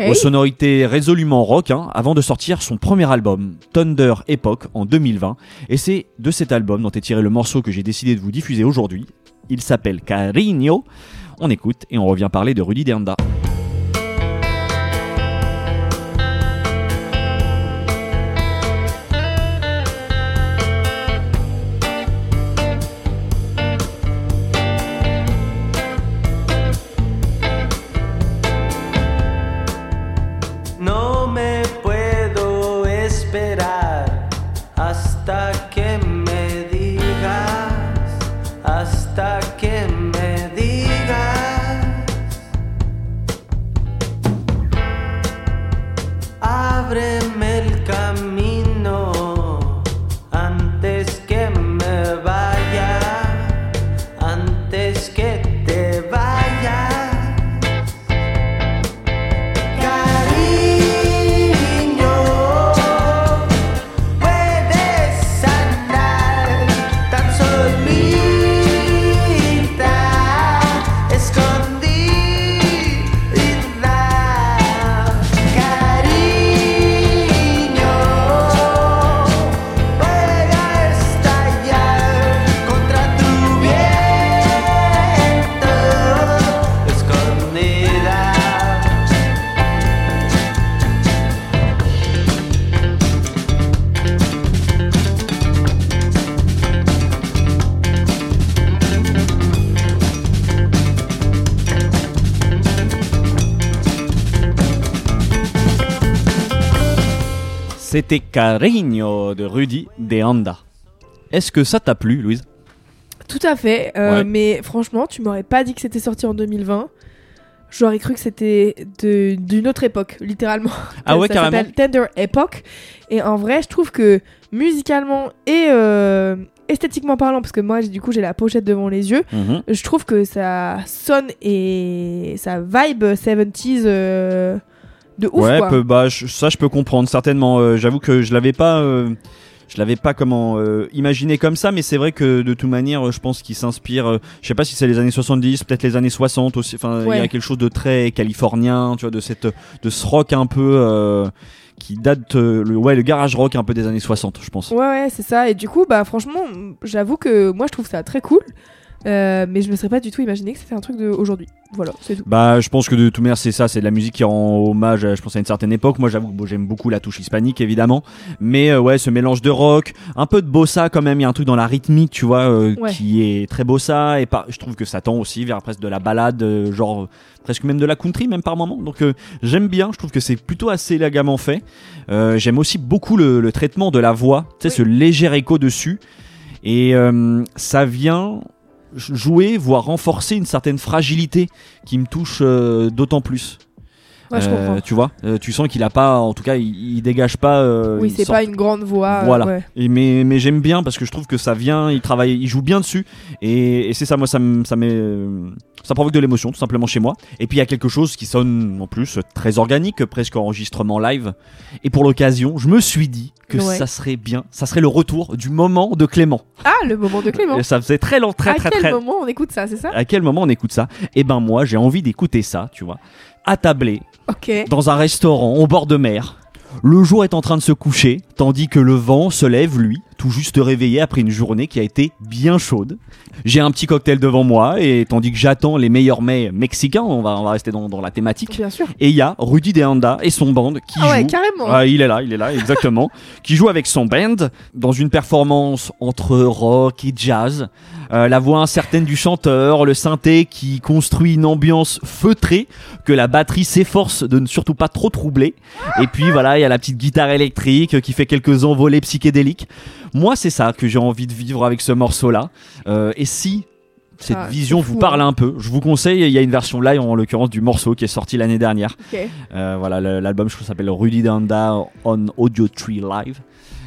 aux sonorités résolument rock, hein, avant de sortir son premier album, Thunder Epoch, en 2020. Et c'est de cet album dont est tiré le morceau que j'ai décidé de vous diffuser aujourd'hui. Il s'appelle Carigno. On écoute et on revient parler de Rudy Denda. C'était Cariño de Rudy de Anda. Est-ce que ça t'a plu, Louise? Tout à fait, euh, Ouais. mais franchement, tu m'aurais pas dit que c'était sorti en 2020. J'aurais cru que c'était d'une autre époque, littéralement. Ah ouais, Ça carrément. s'appelle Tender Epoch. Et en vrai, je trouve que musicalement et euh, esthétiquement parlant, parce que moi, du coup, j'ai la pochette devant les yeux, Mhm. je trouve que ça sonne et ça vibe 70s euh, de ouf, Ouais, quoi. peu- bah, je- ça je peux comprendre certainement. Euh, J'avoue que je l'avais pas, euh, je l'avais pas comment euh, imaginé comme ça, mais c'est vrai que de toute manière, je pense qu'il s'inspire. euh, je sais pas si c'est les années 70, peut-être les années 60 aussi. Enfin, il y a quelque chose de très californien, tu vois, de cette, de ce rock un peu qui date, euh, le, ouais, le garage rock un peu des années 60, je pense. Ouais, ouais, c'est ça. Et du coup, bah, franchement, j'avoue que moi, je trouve ça très cool. Euh, mais je me serais pas du tout imaginé que c'était un truc d'aujourd'hui. Voilà, c'est tout. Bah, je pense que de toute manière, c'est ça, c'est de la musique qui rend hommage, à, je pense, à une certaine époque. Moi, j'avoue que bon, j'aime beaucoup la touche hispanique, évidemment. Mais euh, ouais, ce mélange de rock, un peu de bossa quand même. Il y a un truc dans la rythmique, tu vois, euh, Ouais. qui est très bossa. Et par, je trouve que ça tend aussi vers presque de la balade, euh, genre euh, presque même de la country, même par moment. Donc, euh, j'aime bien. Je trouve que c'est plutôt assez élégamment fait. Euh, j'aime aussi beaucoup le, le traitement de la voix, tu sais, ce léger écho dessus. Et euh, ça vient jouer, voire renforcer une certaine fragilité qui me touche euh, d'autant plus. Ouais, je Euh, comprends. tu vois, euh, tu sens qu'il a pas, en tout cas, il, il dégage pas. euh, Oui, c'est pas une grande voix. Voilà. ouais. Et mais mais j'aime bien parce que je trouve que ça vient, il travaille, il joue bien dessus et, et c'est ça, moi ça me ça ça provoque de l'émotion tout simplement chez moi. Et puis il y a quelque chose qui sonne en plus très organique, presque enregistrement live. Et pour l'occasion, je me suis dit que Ouais. ça serait bien, ça serait le retour du moment de Clément. Ah, le moment de Clément. Ça faisait très long, très à très quel très. moment on écoute ça, c'est ça? À quel moment on écoute ça? Eh ben moi j'ai envie d'écouter ça, tu vois, attablé Ok. dans un restaurant au bord de mer. Le jour est en train de se coucher, tandis que le vent se lève, lui, tout juste réveillé après une journée qui a été bien chaude. J'ai un petit cocktail devant moi, et tandis que j'attends les meilleurs mets mexicains, on va, on va rester dans, dans la thématique. Bien sûr. Et il y a Rudy De Anda et son band qui Ah ouais, carrément. Ah, il est là, il est là, exactement. qui joue avec son band dans une performance entre rock et jazz. Euh, la voix incertaine du chanteur, le synthé qui construit une ambiance feutrée que la batterie s'efforce de ne surtout pas trop troubler. Et puis voilà, il y a la petite guitare électrique qui fait quelques envolées psychédéliques. Moi, c'est ça que j'ai envie de vivre avec ce morceau-là. Euh, et si cette Ah, vision vous fou, parle hein. un peu, je vous conseille, il y a une version live en l'occurrence du morceau qui est sorti l'année dernière. Euh, voilà, l'album je crois s'appelle Rudy Danda on Audio Tree Live.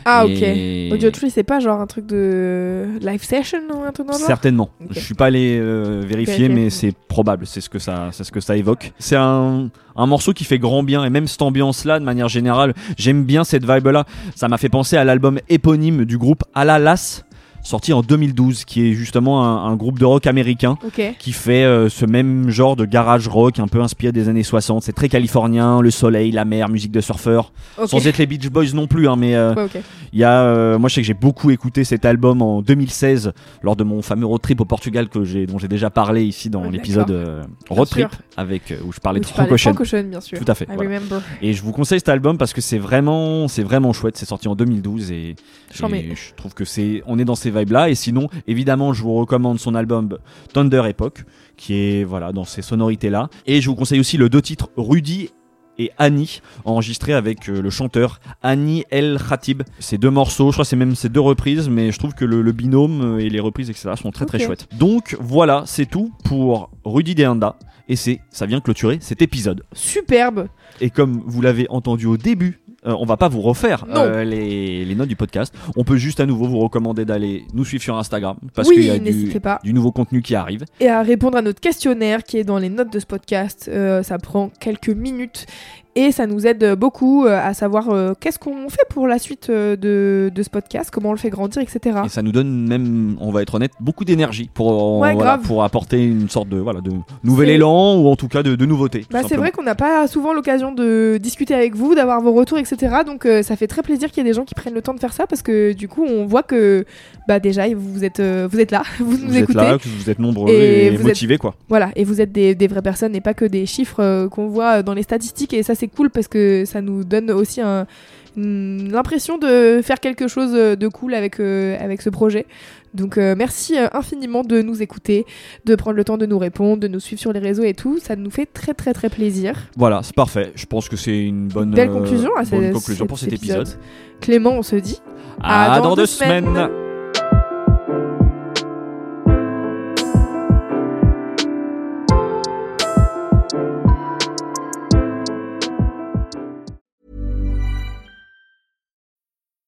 Ah, Et- ok. Audio Tree, c'est pas genre un truc de live session ou un truc dans le genre Certainement. Je suis pas allé euh, vérifier, Vérifier. mais c'est probable. C'est ce que ça, c'est ce que ça évoque. C'est un, un morceau qui fait grand bien et même cette ambiance-là, de manière générale, j'aime bien cette vibe-là. Ça m'a fait penser à l'album éponyme du groupe Alalas, sorti en 2012, qui est justement un, un groupe de rock américain Ok. qui fait euh, ce même genre de garage rock un peu inspiré des années 60. C'est très californien, le soleil, la mer, musique de surfeur. Ok. Sans être les Beach Boys non plus, hein, mais euh, Ouais, ok. il y a, euh, moi je sais que j'ai beaucoup écouté cet album en 2016 lors de mon fameux road trip au Portugal que j'ai, dont j'ai déjà parlé ici dans Ouais, l'épisode euh, road trip avec euh, où je parlais Oui, de Franco Ocean. Bien sûr. Tout à fait. I voilà. remember. Et je vous conseille cet album parce que c'est vraiment, c'est vraiment chouette. C'est sorti en 2012 et, et je trouve que c'est, on est dans ces vibes là. Et sinon, évidemment, je vous recommande son album Thunder Epoch, qui est voilà dans ces sonorités là. Et je vous conseille aussi le deux titres Rudy et Annie, enregistrés avec euh, le chanteur Annie El Khatib. Ces deux morceaux, je crois c'est même ces deux reprises, mais je trouve que le, le binôme euh, et les reprises, etc., sont très très chouettes. Donc voilà, c'est tout pour Rudy Deanda. Et c'est, ça vient clôturer cet épisode. Superbe. Et comme vous l'avez entendu au début, euh, on va pas vous refaire euh, les, les notes du podcast. On peut juste à nouveau vous recommander d'aller nous suivre sur Instagram parce Oui, qu'il y a du, pas. du nouveau contenu qui arrive. Et à répondre à notre questionnaire qui est dans les notes de ce podcast. Euh, ça prend quelques minutes et ça nous aide beaucoup euh, à savoir euh, qu'est-ce qu'on fait pour la suite euh, de, de ce podcast, comment on le fait grandir, etc. Et ça nous donne même, on va être honnête, beaucoup d'énergie pour, Ouais, voilà, grave. pour apporter une sorte de, voilà, de nouvel élan ou en tout cas de, de nouveautés. tout Bah, c'est vrai qu'on n'a pas souvent l'occasion de discuter avec vous, d'avoir vos retours, etc. Donc euh, ça fait très plaisir qu'il y ait des gens qui prennent le temps de faire ça parce que du coup on voit que bah déjà vous êtes vous êtes là, vous, nous Vous êtes écoutez. là, vous êtes nombreux Et et, vous êtes- motivés quoi. Voilà, et vous êtes des, des vraies personnes et pas que des chiffres qu'on voit dans les statistiques et ça c'est cool parce que ça nous donne aussi un- l'impression de faire quelque chose de cool avec, euh, avec ce projet. Donc euh, merci euh, infiniment de nous écouter, de prendre le temps de nous répondre, de nous suivre sur les réseaux et tout. Ça nous fait très très très plaisir. Voilà, c'est parfait. Je pense que c'est une bonne, Belle euh, conclusion bonne pour cet épisode. Clément, on se dit À, À dans, dans deux deux semaines. semaines.